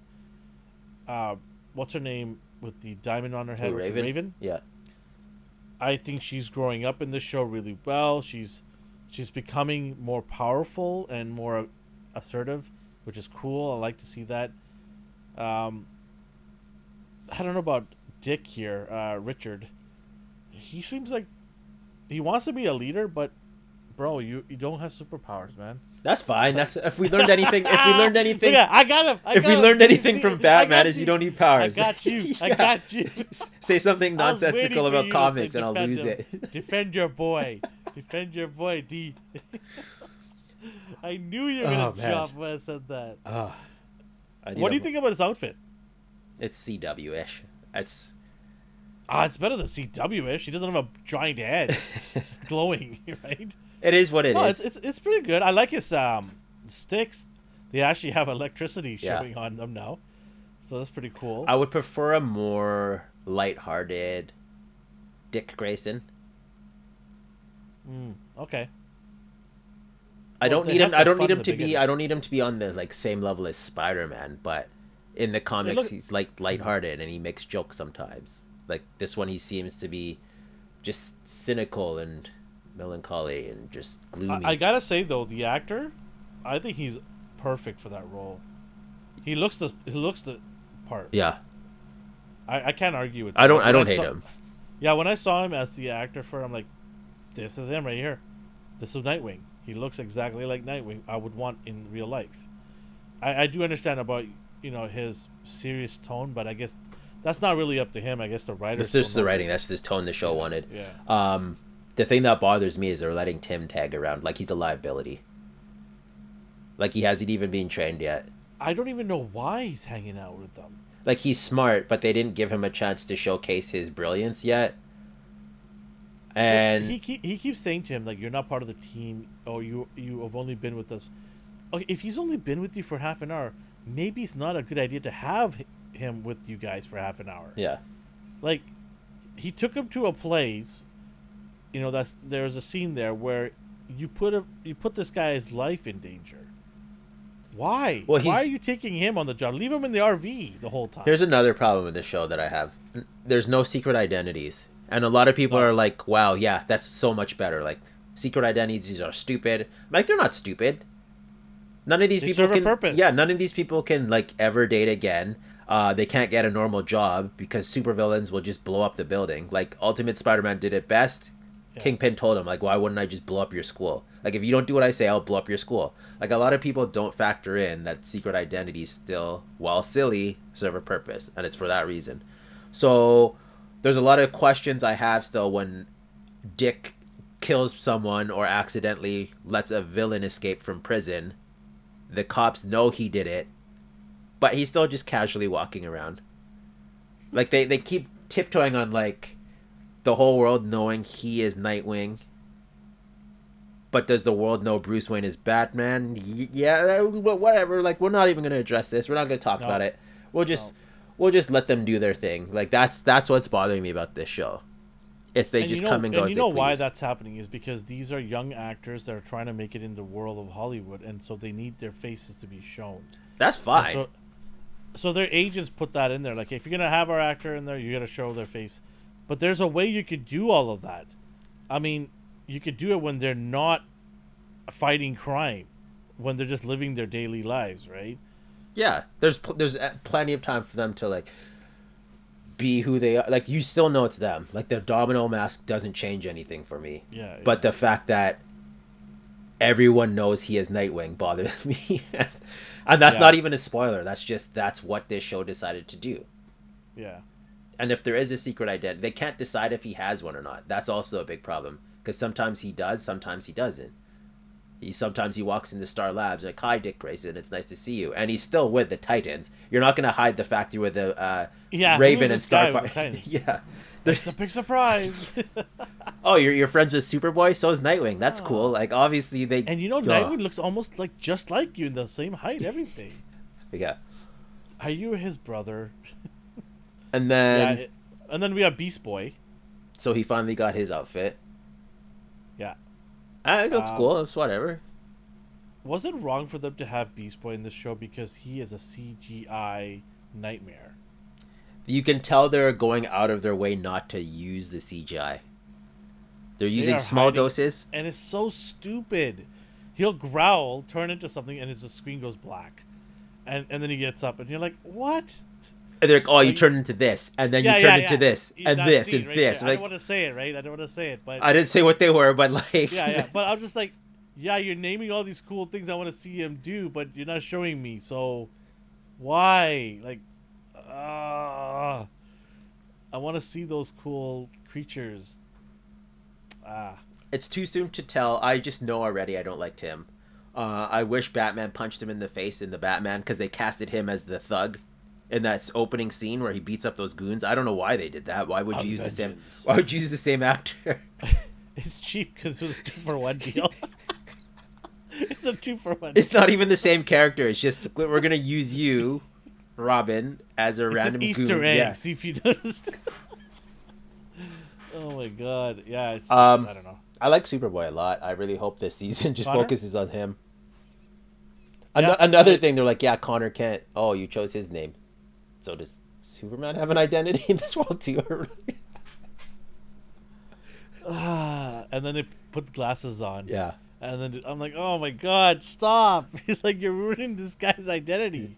Uh, what's her name with the diamond on her head? Raven? Raven. Yeah, I think she's growing up in this show really well. She's she's becoming more powerful and more assertive, which is cool. I like to see that. Um, I don't know about Dick here, uh, Richard. He seems like he wants to be a leader, but bro, you you don't have superpowers, man. that's fine. That's if we learned anything. If we learned anything, yeah, I got him. I if got we him. learned anything from Batman, is you don't need powers. I got you. I Yeah. got you. Say something I was waiting nonsensical about comics, and I'll lose him. it. Defend your boy. Defend your boy, D. I knew you were gonna Oh, jump when I said that. oh, What do you think about his outfit? It's CW ish. It's Ah, it's better than CW-ish. He doesn't have a giant head, glowing, right? it is what it is. no, it's, it's it's pretty good. I like his um sticks. They actually have electricity Yeah. showing on them now, so that's pretty cool. I would prefer a more light-hearted Dick Grayson. Mm, okay. I Well, don't need him. I don't need him to be. I don't need him to be on the like same level as Spider-Man. But in the comics, look- he's like light-hearted and he makes jokes sometimes. Like this one, he seems to be just cynical and melancholy and just gloomy. I, I gotta say though, the actor, I think he's perfect for that role. He looks the he looks the part. yeah, I, I can't argue with. That. I don't. I don't hate saw- him. Yeah, when I saw him as the actor for, I'm like, this is him right here. This is Nightwing. He looks exactly like Nightwing. I would want in real life. I, I do understand about you know his serious tone, but I guess that's not really up to him. I guess the writer. It's just the writing. That's the tone the show wanted. Yeah. Um, the thing that bothers me is they're letting Tim tag around like he's a liability. Like he hasn't even been trained yet. I don't even know why he's hanging out with them. Like he's smart, but they didn't give him a chance to showcase his brilliance yet. And he keep, he keeps saying to him like, "You're not part of the team, or you you have only been with us." Okay, if he's only been with you for half an hour, maybe it's not a good idea to have him with you guys for half an hour. yeah, Like, he took him to a place. You know, that's there's a scene there where you put a you put this guy's life in danger. Why? Well, Why are you taking him on the job? Leave him in the RV the whole time. Here's another problem with the show that I have. There's no secret identities. And a lot of people No. are like, wow, yeah, that's so much better. Like, secret identities are stupid. I'm like, they're not stupid. None of these They people serve a can. purpose. Yeah, none of these people can, like, ever date again. Uh, they can't get a normal job because supervillains will just blow up the building. Like, Ultimate Spider Man did it best. Yeah. Kingpin told him, like, why wouldn't I just blow up your school? Like, if you don't do what I say, I'll blow up your school. Like, a lot of people don't factor in that secret identities still, while silly, serve a purpose. And it's for that reason. So, there's a lot of questions I have still when Dick kills someone or accidentally lets a villain escape from prison. The cops know he did it, but he's still just casually walking around. Like, they, they keep tiptoeing on, like, the whole world knowing he is Nightwing. But does the world know Bruce Wayne is Batman? Y- Yeah, whatever. Like we're not even going to address this. We're not going to talk No. about it. We'll just No. we'll just let them do their thing. Like that's that's what's bothering me about this show. It's they and just you know, come and go And you know why that's happening is because these are young actors that are trying to make it in the world of Hollywood, and so they need their faces to be shown. That's fine. So, so their agents put that in there. Like, if you're gonna have our actor in there, you gotta show their face. But there's a way you could do all of that. I mean, you could do it when they're not fighting crime, when they're just living their daily lives, right? yeah, there's pl- there's uh, plenty of time for them to like be who they are. Like you still know it's them. Like the domino mask doesn't change anything for me. Yeah. But the fact that everyone knows he is Nightwing bothers me. and that's Yeah. not even a spoiler. That's just that's what this show decided to do. yeah. And if there is a secret identity, they can't decide if he has one or not. That's also a big problem because sometimes he does, sometimes he doesn't. He sometimes he walks into Star Labs like, "Hi, Dick Grayson. It's nice to see you." And he's still with the Titans. You're not gonna hide the fact you're with the uh, Yeah, Raven and this guy with the Starfire. Yeah. It's a big surprise. Oh, you're you're friends with Superboy. So is Nightwing. That's cool. Like obviously they. and you know. Nightwing looks almost like just like you in the same height, everything. Yeah. Are you his brother? And yeah. then it- and then we have Beast Boy. so he finally got his outfit. Yeah. Ah, it looks Um, cool. It's whatever. Was it wrong for them to have Beast Boy in this show because he is a CGI nightmare? You can tell they're going out of their way not to use the CGI. They're using are small hiding- doses. And it's so stupid. He'll growl, turn into something, and his screen goes black. And and then he gets up, and you're like, what? And they're like, oh, you Like- turn into this, and then you turn into this, and That this, scene and right this. there. I Like, don't want to say it, right? I don't want to say it, but I didn't say what they were, but like, yeah, yeah. But I'm just like, yeah, you're naming all these cool things I want to see him do, but you're not showing me. So why? Like, uh, I want to see those cool creatures. Ah, it's too soon to tell. I just know already I don't like Tim. Uh, I wish Batman punched him in the face in the Batman because they casted him as the thug in that opening scene where he beats up those goons. I don't know why they did that. Why would you use the same? Why would you use the same actor? it's cheap because it was two for one deal. it's a two for one. it's not even the same character. It's just we're gonna use you, Robin, as a It's random an Easter goon. egg. Yeah. See if you noticed. oh my god! Yeah, it's just, Um, I don't know. I like Superboy a lot. I really hope this season just Connor? focuses on him. Yeah, Ano- another I- thing, they're like, yeah, Connor Kent. Oh, you chose his name. So does Superman have an identity in this world too? Ah, and then they put glasses on. yeah. And then I'm like, oh my god, stop! like you're ruining this guy's identity.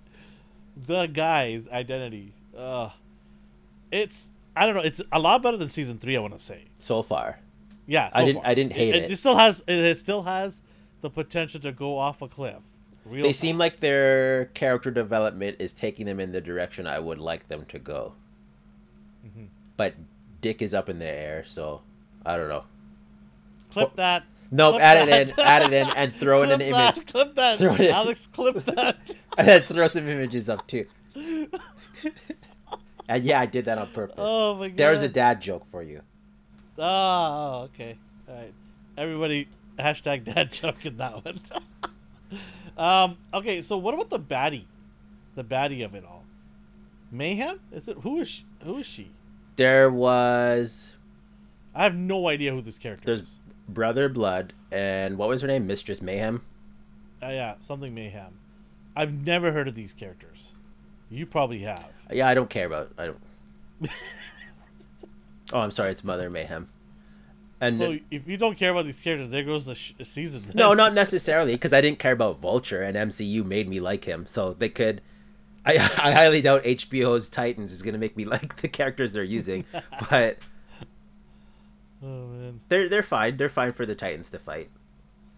The guy's identity. Ugh. It's I don't know. It's a lot better than season three. I want to say. So far, Yeah, I didn't- far. I didn't hate it. It still has. It still has the potential to go off a cliff. Real they seem like their character development is taking them in the direction I would like them to go. Mhm. But Dick is up in the air, so I don't know. Clip that. Nope, Clip add that. it in, add it in, and throw in an that, image. Clip that. Throw it in. Alex, clip that. And then throw some images up too. and yeah, I did that on purpose. oh my god. There's a dad joke for you. Oh, okay. All right. Everybody, hashtag dad joke in that one. um. Okay. So what about the baddie? The baddie of it all. Mayhem? Is it who is she, who is she? There was I have no idea who this character There's- is. Brother Blood, and what was her name? Mistress Mayhem. Uh, yeah, something Mayhem. I've never heard of these characters. You probably have. Yeah, I don't care about. I don't. oh, I'm sorry. It's Mother Mayhem. And so if you don't care about these characters, there goes the sh- season. then. no, not necessarily, because I didn't care about Vulture, and MCU made me like him. So they could. I, I highly doubt HBO's Titans is gonna make me like the characters they're using, but Oh man. they're they're fine. They're fine for the Titans to fight.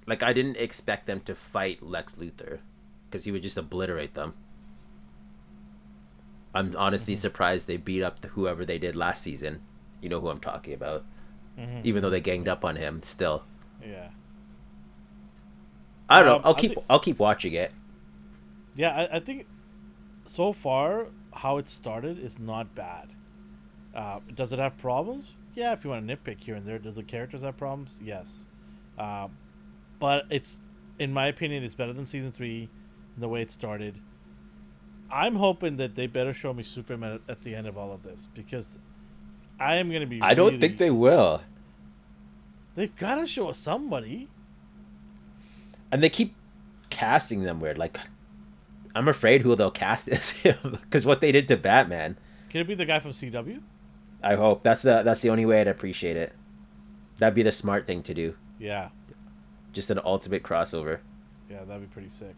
Like I didn't expect them to fight Lex Luthor, because he would just obliterate them. I'm honestly mm-hmm. surprised they beat up the, whoever they did last season. You know who I'm talking about. Mhm. Even though they ganged up on him, still. Yeah. I don't know. Um, I'll I keep I'll keep watching it. Yeah, I, I think so far how it started is not bad. Uh, does it have problems? Yeah, if you want to nitpick here and there. Does the characters have problems? Yes. Um, but it's, in my opinion, it's better than season three, the way it started. I'm hoping that they better show me Superman at the end of all of this because I am going to be. I don't really- think they will. They've got to show us somebody. And they keep casting them weird. Like I'm afraid who they'll cast is him because what they did to Batman. Can it be the guy from CW? I hope that's the that's the only way I'd appreciate it. That'd be the smart thing to do. Yeah. Just an ultimate crossover. Yeah, that'd be pretty sick.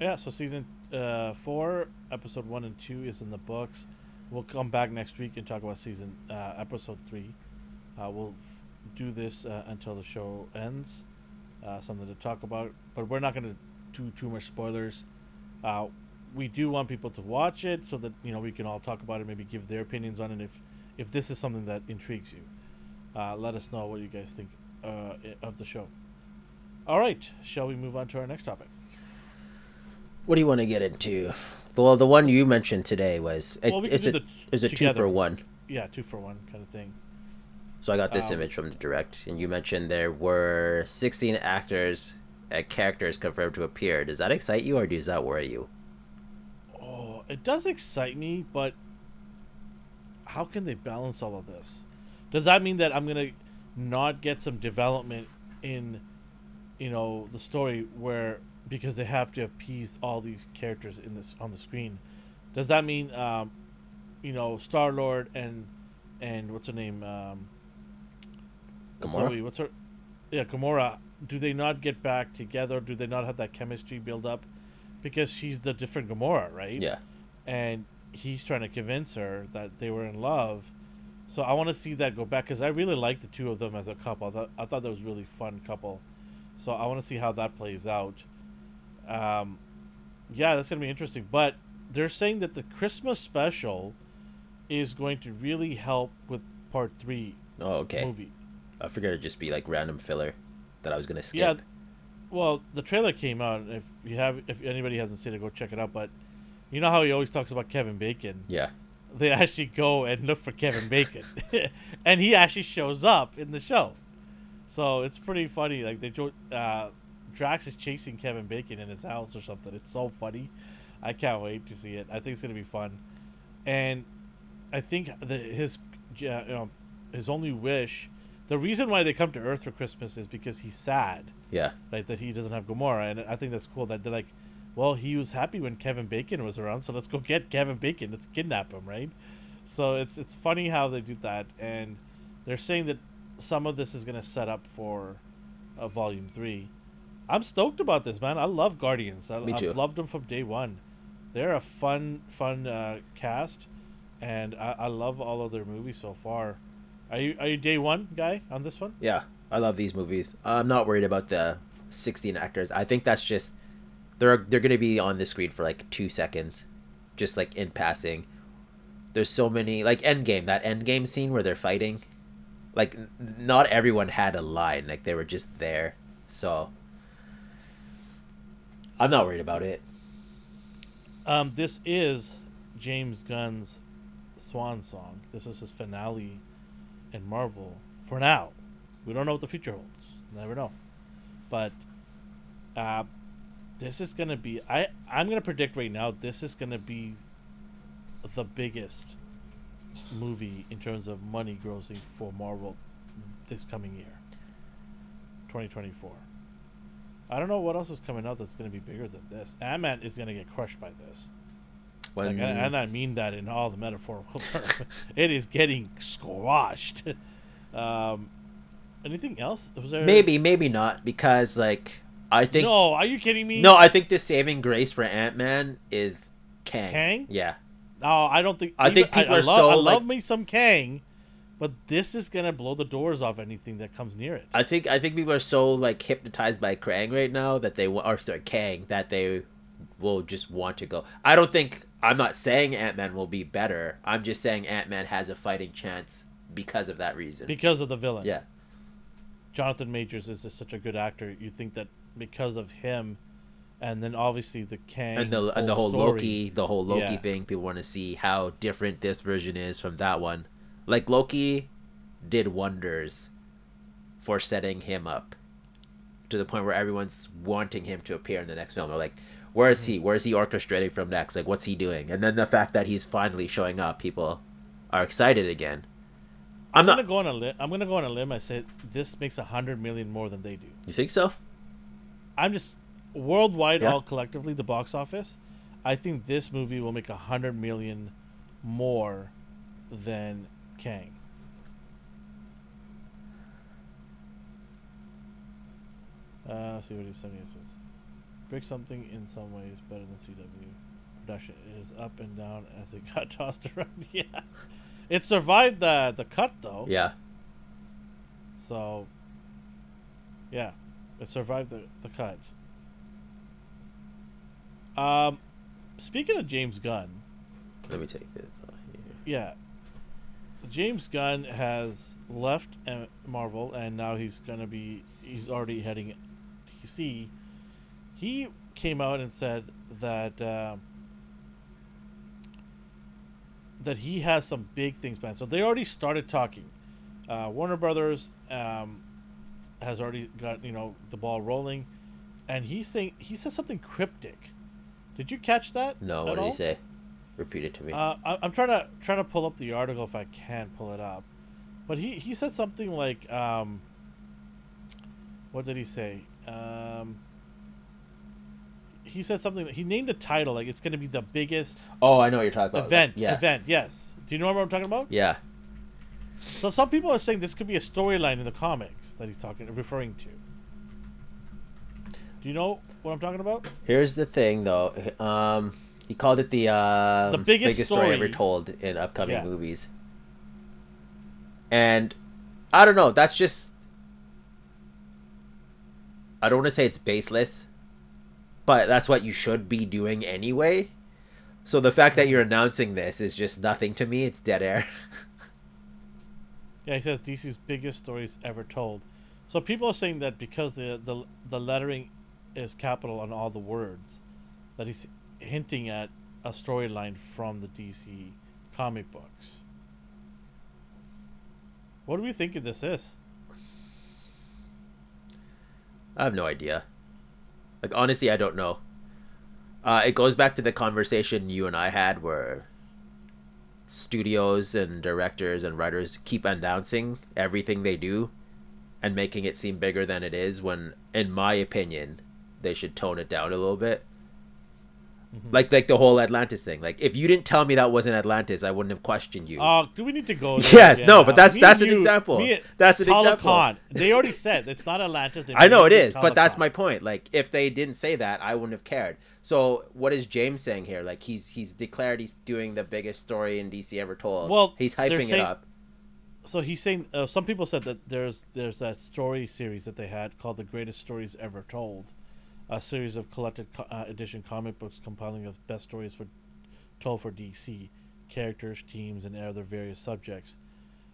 Yeah, so season uh, four, episode one and two is in the books. We'll come back next week and talk about season uh, episode three. Uh, we'll f- do this uh, until the show ends. Uh, something to talk about, but we're not going to do too much spoilers. Uh, we do want people to watch it so that you know we can all talk about it, maybe give their opinions on it. If if this is something that intrigues you, uh, let us know what you guys think of the show. All right, shall we move on to our next topic? What do you want to get into? Well, the one you mentioned today was it, Well, we can it's a the t- it's a two for one. Yeah, two for one kind of thing. So I got this Um, image from the direct, and you mentioned there were 16 actors and characters confirmed to appear. Does that excite you, or does that worry you? Oh, it does excite me, but how can they balance all of this? Does that mean that I'm gonna not get some development in, you know, the story where because they have to appease all these characters in this on the screen? Does that mean, um, you know, Star Lord and and what's her name? Um, Gamora? Zoe, what's her? Yeah, Gamora. Do they not get back together? Do they not have that chemistry build up? Because she's the different Gamora, right? Yeah. and he's trying to convince her that they were in love. So I want to see that go back because I really like the two of them as a couple. I thought, I thought that was a really fun couple. So I want to see how that plays out. Um, yeah, that's gonna be interesting. But they're saying that the Christmas special is going to really help with part three Oh, okay. movie. I figured it'd just be like random filler that I was gonna skip. Yeah. Well, the trailer came out. If you have, if anybody hasn't seen it, go check it out. But you know how he always talks about Kevin Bacon. Yeah. they actually go and look for Kevin Bacon, and he actually shows up in the show. So it's pretty funny. Like they, uh, Drax is chasing Kevin Bacon in his house or something. It's so funny. I can't wait to see it. I think it's gonna be fun, and I think the his, uh, you know, his only wish, the reason why they come to Earth for Christmas is because he's sad Yeah. like that he doesn't have Gamora, and I think that's cool that they're like, well, he was happy when Kevin Bacon was around, so let's go get Kevin Bacon, let's kidnap him, right? So it's it's funny how they do that, and they're saying that some of this is gonna set up for uh, Volume Three. I'm stoked about this, man. I love Guardians. I, Me I've loved them from day one. They're a fun, fun uh, cast, and I, I love all of their movies so far. Are you are you day one guy on this one? Yeah. I love these movies. I'm not worried about the 16 actors. I think that's just they're they're gonna be on the screen for like two seconds, just like in passing. there's so many like Endgame, that Endgame scene where they're fighting. Like not everyone had a line, like they were just there. So I'm not worried about it. Um, this is James Gunn's swan song. This is his finale in Marvel for now. We don't know what the future holds. Never know. But uh, this is gonna be. I I'm gonna predict right now. This is gonna be the biggest movie in terms of money grossing for Marvel this coming year. 2024. I don't know what else is coming out that's going to be bigger than this. Ant Man is going to get crushed by this. Like, and, and I mean that in all the metaphorical terms. it is getting squashed. um, anything else? Was there maybe, maybe not, because like I think No, are you kidding me? no, I think the saving grace for Ant Man is Kang. Kang? Yeah. No, I don't think. I think people I, are love, so, I love like- me some Kang, but this is gonna blow the doors off anything that comes near it. I think I think people are so like hypnotized by Krang right now that they are or sorry Kang that they will just want to go. I don't think I'm not saying Ant Man will be better. I'm just saying Ant Man has a fighting chance because of that reason. because of the villain. yeah, Jonathan Majors is just such a good actor. You think that because of him, and then obviously the Kang and the and the whole story- Loki the whole Loki Yeah. thing. People want to see how different this version is from that one. Like Loki did wonders for setting him up to the point where everyone's wanting him to appear in the next film. They're like, where is he? Mm-hmm. Where is he orchestrating from next? Like, what's he doing? And then the fact that he's finally showing up, people are excited again. I'm I'm not. gonna go on a li- I'm gonna go on a limb. I said this makes a hundred million more than they do. You think so? I'm just worldwide, Yeah. all collectively, the box office. I think this movie will make a hundred million more than Kang. Uh, see what he's saying. Was Brick something in some ways better than CW production. It is up and down as it got tossed around. yeah, it survived the the cut though. Yeah. So, yeah, it survived the, the cut. Um, speaking of James Gunn, Let me take this off here. yeah, James Gunn has left Marvel and now he's gonna be he's already heading DC. He came out and said that uh, that he has some big things planned. So they already started talking. Uh, Warner Brothers um, has already got you know the ball rolling, and he's saying he said something cryptic. Did you catch that? No, at what did all? he say? Repeat it to me. Uh, I, I'm trying to trying to pull up the article if I can pull it up, but he he said something like, um, what did he say? Um, he said something. He named a title like it's going to be the biggest oh, I know what you're talking about. event. Yeah. Event. Yes. Do you know what I'm talking about? Yeah. So some people are saying this could be a storyline in the comics that he's talking referring to. Do you know what I'm talking about? Here's the thing, though. Um, he called it the um, The biggest story ever told in upcoming Yeah. movies. And I don't know. That's just. I don't want to say it's baseless, but that's what you should be doing anyway. So the fact that you're announcing this is just nothing to me. It's dead air. Yeah, he says DC's biggest stories ever told. So people are saying that because the the the lettering is capital on all the words, that he's hinting at a storyline from the DC comic books. What do we think this is? I have no idea. Like honestly, I don't know. Uh, it goes back to the conversation you and I had, where studios and directors and writers keep announcing everything they do, and making it seem bigger than it is. When, in my opinion, they should tone it down a little bit. Mhm. Like like the whole Atlantis thing. Like if you didn't tell me that wasn't Atlantis, I wouldn't have questioned you. Oh, do we need to go? there Yes, no, but that's- Me that's an you- example. me That's an Tala example. Khan, They already said it's not Atlantis. I know it is, but that's my point. Like, if they didn't say that, I wouldn't have cared. So, what is James saying here? Like, he's he's declared he's doing the biggest story in DC ever told. Well, he's hyping saying- it up. so he's saying uh, some people said that there's there's that story series that they had called the greatest stories ever told a series of collected co- uh, edition comic books compiling of best stories for told for dc characters, teams, and other various subjects.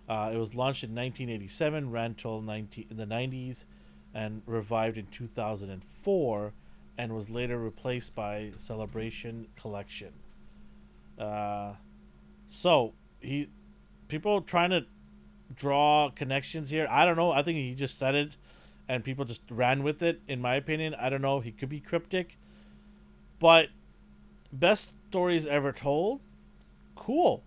Uh, it was launched in 1987, ran till 19, in the 90s, and revived in 2004, and was later replaced by Celebration Collection. Uh, so he, people trying to draw connections here. I don't know. I think he just said it, and people just ran with it. In my opinion, I don't know. He could be cryptic, but best stories ever told. Cool.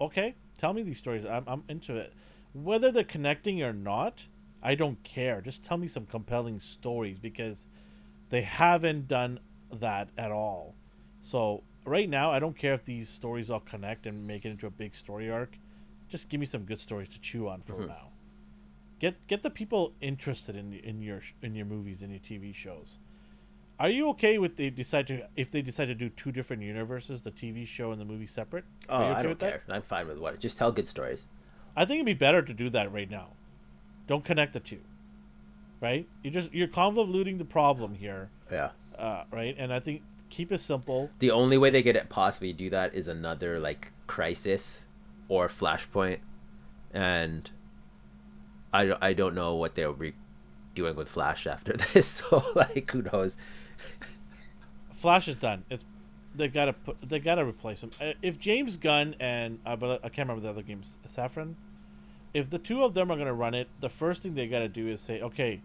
Okay, tell me these stories. I'm I'm into it. Whether they're connecting or not, I don't care. Just tell me some compelling stories because they haven't done that at all. So right now, I don't care if these stories all connect and make it into a big story arc. Just give me some good stories to chew on for Mhm. now. Get get the people interested in in your in your movies and your TV shows. Are you okay with they decide to if they decide to do two different universes, the TV show and the movie separate? Oh, you I okay don't with that? care. I'm fine with what. Just tell good stories. I think it'd be better to do that right now. Don't connect the two. Right? You're just you're convoluting the problem here, Yeah. uh, right? And I think keep it simple. The only way they could possibly do that is another like crisis or flashpoint, and I, I don't know what they'll be doing with Flash after this. So like, who knows? Flash is done. It's they gotta put they gotta replace him. Uh, If James Gunn and I but I can't remember the other games, Safran. If the two of them are gonna run it, the first thing they gotta do is say, okay,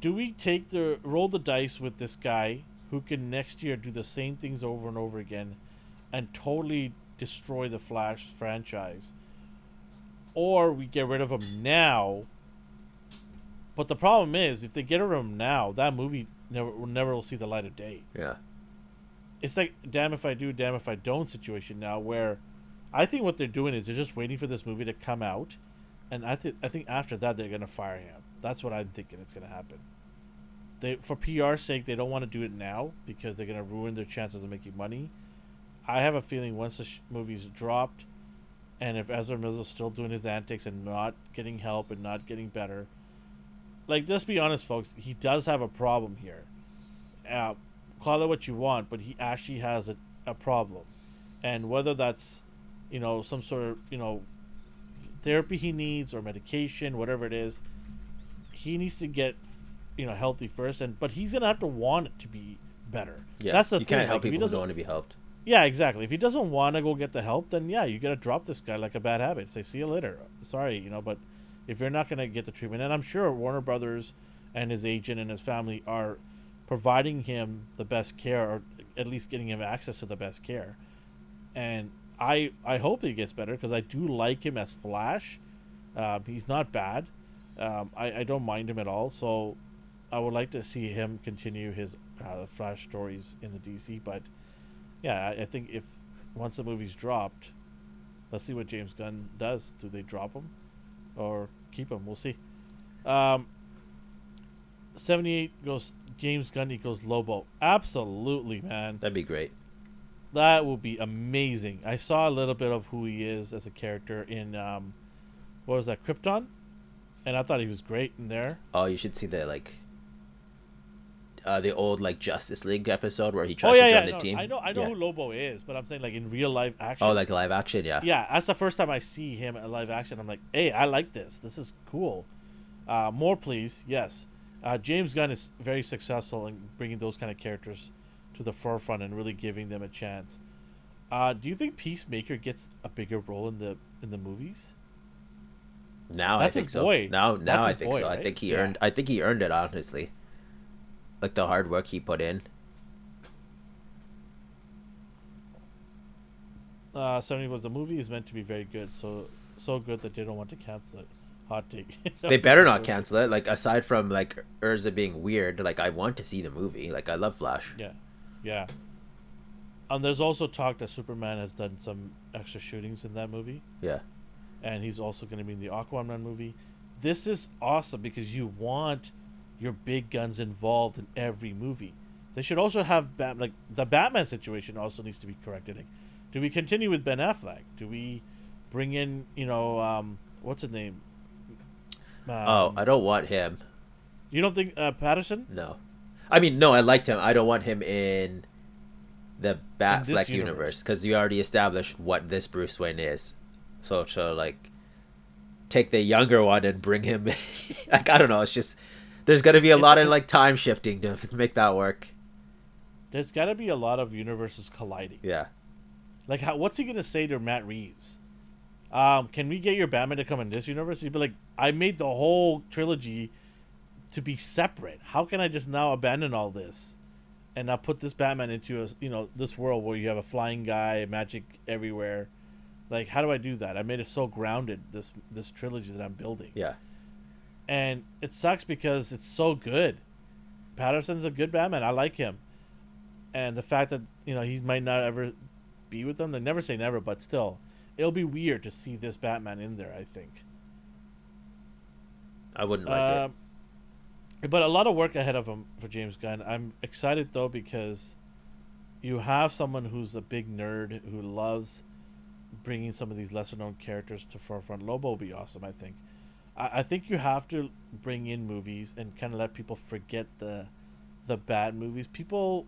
do we take the roll the dice with this guy who can next year do the same things over and over again, and totally destroy the Flash franchise, or we get rid of him now. But the problem is, if they get rid of him now, that movie never will never will see the light of day Yeah. it's like damn if I do, damn if I don't situation now where I think what they're doing is they're just waiting for this movie to come out and I think I think after that they're gonna fire him. That's what I'm thinking it's gonna happen. They for PR sake they don't want to do it now because they're gonna ruin their chances of making money. I have a feeling once the sh- movie's dropped, and if Ezra Miller's still doing his antics and not getting help and not getting better, like let's be honest, folks, he does have a problem here. Uh, call it what you want, but he actually has a, a problem, and whether that's, you know, some sort of you know, therapy he needs or medication, whatever it is, he needs to get, you know, healthy first, and but he's gonna have to want it to be better. Yeah. that's the thing. you thing. can't help like, if he people who doesn't, don't want to be helped. Yeah, exactly. If he doesn't want to go get the help, then yeah, you gotta drop this guy like a bad habit. Say, see you later. Sorry, you know, but if you're not gonna get the treatment, and I'm sure Warner Brothers and his agent and his family are providing him the best care, or at least getting him access to the best care, and I I hope he gets better because I do like him as Flash. Um, he's not bad. Um, I I don't mind him at all. So I would like to see him continue his uh, Flash stories in the DC, but yeah, I, I think if once the movie's dropped, let's see what James Gunn does. Do they drop him or keep him? We'll see. Um, Seventy-eight goes James Gunn equals Lobo. Absolutely, man. That'd be great. That will be amazing. I saw a little bit of who he is as a character in um, what was that Krypton, and I thought he was great in there. Oh, you should see the like. Uh, the old like Justice League episode where he tries oh yeah, to yeah. join the no, team. I know, I know Yeah. who Lobo is, but I'm saying like in real life action. Oh, like live action, yeah. yeah, that's the first time I see him at live action. I'm like, hey, I like this. This is cool. Uh, more, please. Yes. Uh, James Gunn is very successful in bringing those kind of characters to the forefront and really giving them a chance. Uh, do you think Peacemaker gets a bigger role in the in the movies? Now That's I think so. boy. Now, now I think boy, so. I think he Yeah. earned. I think he earned it honestly. Like the hard work he put in. Uh, Seventy was the movie is meant to be very good, so so good that they don't want to cancel it. Hot take. They better not cancel it. Like aside from like Ezra being weird, like I want to see the movie. Like I love Flash. Yeah, yeah. And there's also talk that Superman has done some extra shootings in that movie. Yeah. and he's also going to be in the Aquaman movie. This is awesome because you want your big guns involved in every movie. They should also have Bat- like the Batman situation also needs to be corrected. Like, do we continue with Ben Affleck? Do we bring in you know um, what's his name? Um, oh, I don't want him. you don't think uh, Pattinson? No. I mean, no, I liked him. I don't want him in the Batfleck universe. because you already established what this Bruce Wayne is. So to like take the younger one and bring him, like I don't know, it's just there's gonna be a lot of like time shifting to make that work. There's got to be a lot of universes colliding. Yeah, Like, how, what's he gonna say to Matt Reeves? Um, can we get your Batman to come in this universe? He'd be like, I made the whole trilogy to be separate. How can I just now abandon all this and now put this Batman into a you know this world where you have a flying guy, magic everywhere? Like, how do I do that? I made it so grounded this this trilogy that I'm building, yeah, and it sucks because it's so good. Pattinson's a good Batman. I like him, and the fact that you know he might not ever be with them. They never say never, but still, it'll be weird to see this Batman in there. I think. I wouldn't like it. Um, But a lot of work ahead of him for James Gunn. I'm excited though because you have someone who's a big nerd who loves bringing some of these lesser known characters to forefront. Lobo will be awesome. I think. I, I think you have to bring in movies and kind of let people forget the the bad movies. People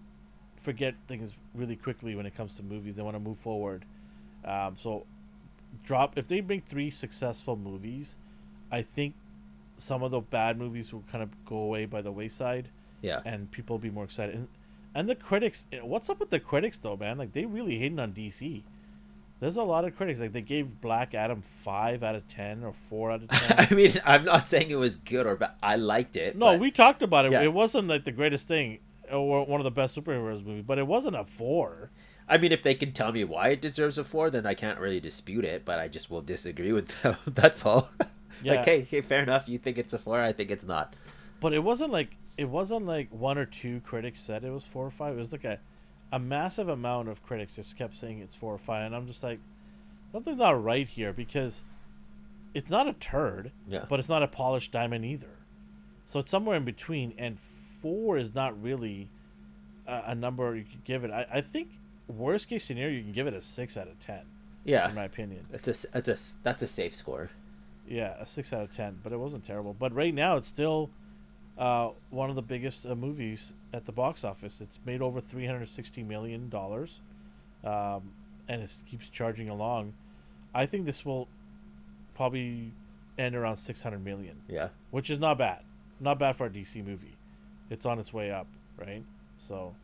forget things really quickly when it comes to movies. They want to move forward. Um, so drop if they bring three successful movies, I think some of the bad movies will kind of go away by the wayside, Yeah, and people will be more excited. And, and the critics, eh, what's up with the critics though, man? Like they really hating on DC. There's a lot of critics. Like they gave Black Adam five out of ten or four out of ten. I mean, I'm not saying it was good or bad. I liked it. no, but- we talked about it. Yeah. It wasn't like the greatest thing or one of the best superheroes movies, but it wasn't a four. I mean, if they can tell me why it deserves a four, then I can't really dispute it. But I just will disagree with them. That's all. Yeah. like, hey, hey, fair enough. You think it's a four? I think it's not. But it wasn't like it wasn't like one or two critics said it was four or five. It was like a, a massive amount of critics just kept saying it's four or five, and I'm just like, something's not right here because it's not a turd, Yeah. but it's not a polished diamond either. So it's somewhere in between, and four is not really a, a number you could give it. I, I think worst case scenario you can give it a six out of ten, Yeah. in my opinion. That's a that's a that's a safe score. Yeah, a six out of ten, but it wasn't terrible. But right now, it's still uh, one of the biggest uh, movies at the box office. It's made over three hundred sixty million dollars, um, and it keeps charging along. I think this will probably end around six hundred million, Yeah. which is not bad. Not bad for a DC movie. It's on its way up, right? So,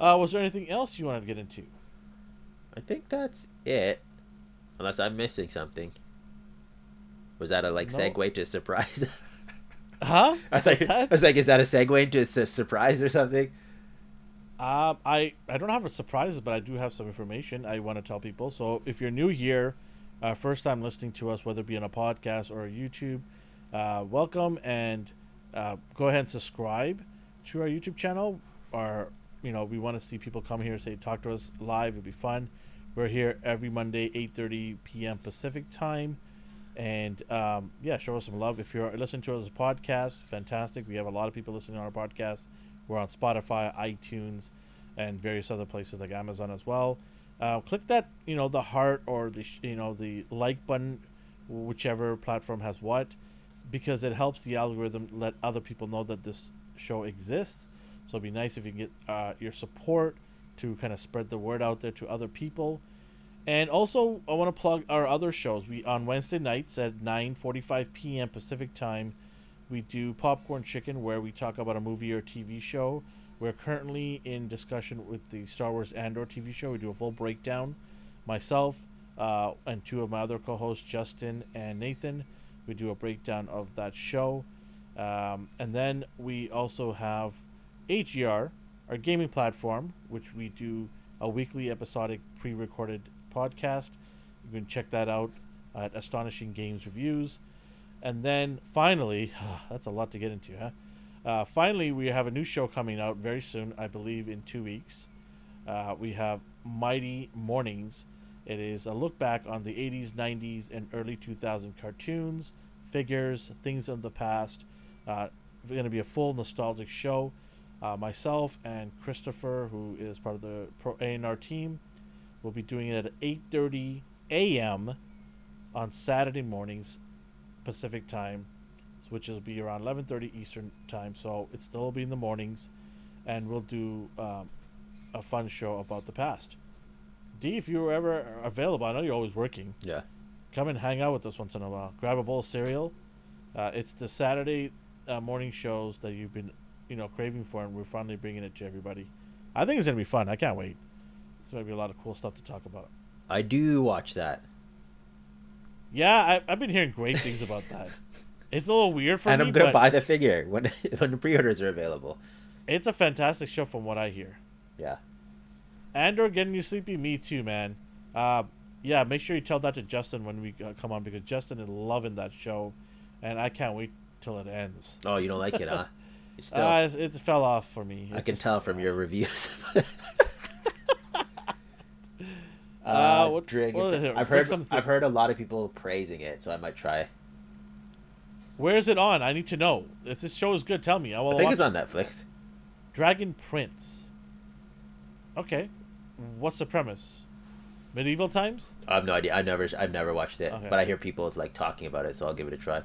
uh, was there anything else you wanted to get into? I think that's it. Unless I'm missing something. Was that a like No. segue to a surprise? Huh? I, I was like, is that a segue into a surprise or something? Um, I I don't have a surprise, but I do have some information I want to tell people. So if you're new here, uh, first time listening to us, whether it be on a podcast or a YouTube, uh, welcome and uh, go ahead and subscribe to our YouTube channel. Our you know we want to see people come here, say talk to us live. It'd be fun. We're here every Monday, eight thirty p.m. Pacific time. And um, yeah, show us some love. If you're listening to us podcast, fantastic. We have a lot of people listening to our podcast. We're on Spotify, iTunes, and various other places like Amazon as well. Uh, click that, you know, the heart or the you know the like button, whichever platform has what, because it helps the algorithm let other people know that this show exists. So it'd be nice if you can get uh, your support to kind of spread the word out there to other people. And also, I want to plug our other shows. We on Wednesday nights at 9:45 p.m. Pacific time, we do Popcorn Chicken, where we talk about a movie or TV show. We're currently in discussion with the Star Wars Andor TV show. We do a full breakdown. Myself uh, and two of my other co-hosts, Justin and Nathan, we do a breakdown of that show. Um, and then we also have AGR, our gaming platform, which we do a weekly episodic pre-recorded podcast. You can check that out at Astonishing Games Reviews. And then finally, that's a lot to get into, huh? Uh, finally, we have a new show coming out very soon, I believe in two weeks. Uh, we have Mighty Mornings. It is a look back on the 80s, 90s, and early 2000 cartoons, figures, things of the past. Uh, it's going to be a full nostalgic show. Uh, myself and Christopher, who is part of the AGR team, will be doing it at 8:30 a.m. on Saturday mornings, Pacific time, which will be around 11:30 Eastern time. So it still will be in the mornings, and we'll do um, a fun show about the past. D, if you were ever available, I know you're always working. Yeah. Come and hang out with us once in a while. Grab a bowl of cereal. Uh, it's the Saturday uh, morning shows that you've been, you know, craving for, and we're finally bringing it to everybody. I think it's gonna be fun. I can't wait. It's gonna be a lot of cool stuff to talk about. I do watch that. Yeah, I, I've been hearing great things about that. It's a little weird for and me, And I'm gonna buy the figure when when the pre-orders are available. it's a fantastic show from what I hear. Yeah. Andor getting you sleepy, me too, man. Uh, yeah, make sure you tell that to Justin when we uh, come on because Justin is loving that show, and I can't wait till it ends. Oh, you don't like it, huh? Still, Uh, it, it fell off for me. I can tell from your reviews. Uh, what- Dragon what I've heard something- I've heard a lot of people praising it, so I might try. Where is it on? I need to know. If this show is good, tell me. I will I think it's on Netflix. Dragon Prince. Okay, what's the premise? Medieval times? I have no idea. I never I've never watched it, Okay. but I hear people like talking about it, so I'll give it a try.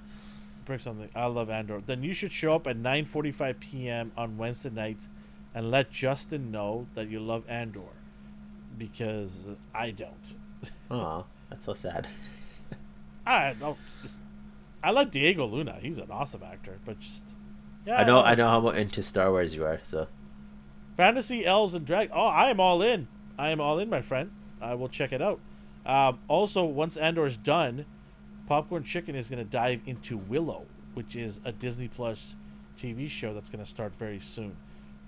Bring something. I love Andor. Then you should show up at 9:45 p.m. on Wednesday nights, and let Justin know that you love Andor, because I don't. Oh, that's so sad. I don't. I like Diego Luna. He's an awesome actor, but just yeah. I know I know how much into Star Wars you are, so Fantasy elves and drag. Oh, I am all in. I am all in, my friend. I will check it out. Um, also, once Andor is done, Popcorn Chicken is going to dive into Willow, which is a Disney Plus TV show that's going to start very soon.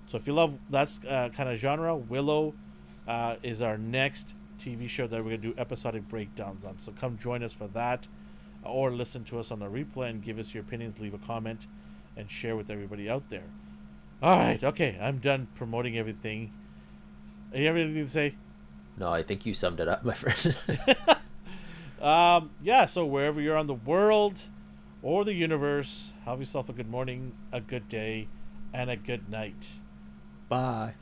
So if you love that uh, kind of genre, Willow uh, is our next TV show that we're going to do episodic breakdowns on. So come join us for that, or listen to us on the replay and give us your opinions, leave a comment, and share with everybody out there. All right, okay, I'm done promoting everything. You have anything to say? no, I think you summed it up, my friend. Um, yeah, so wherever you're on the world or the universe, have yourself a good morning, a good day, and a good night. Bye.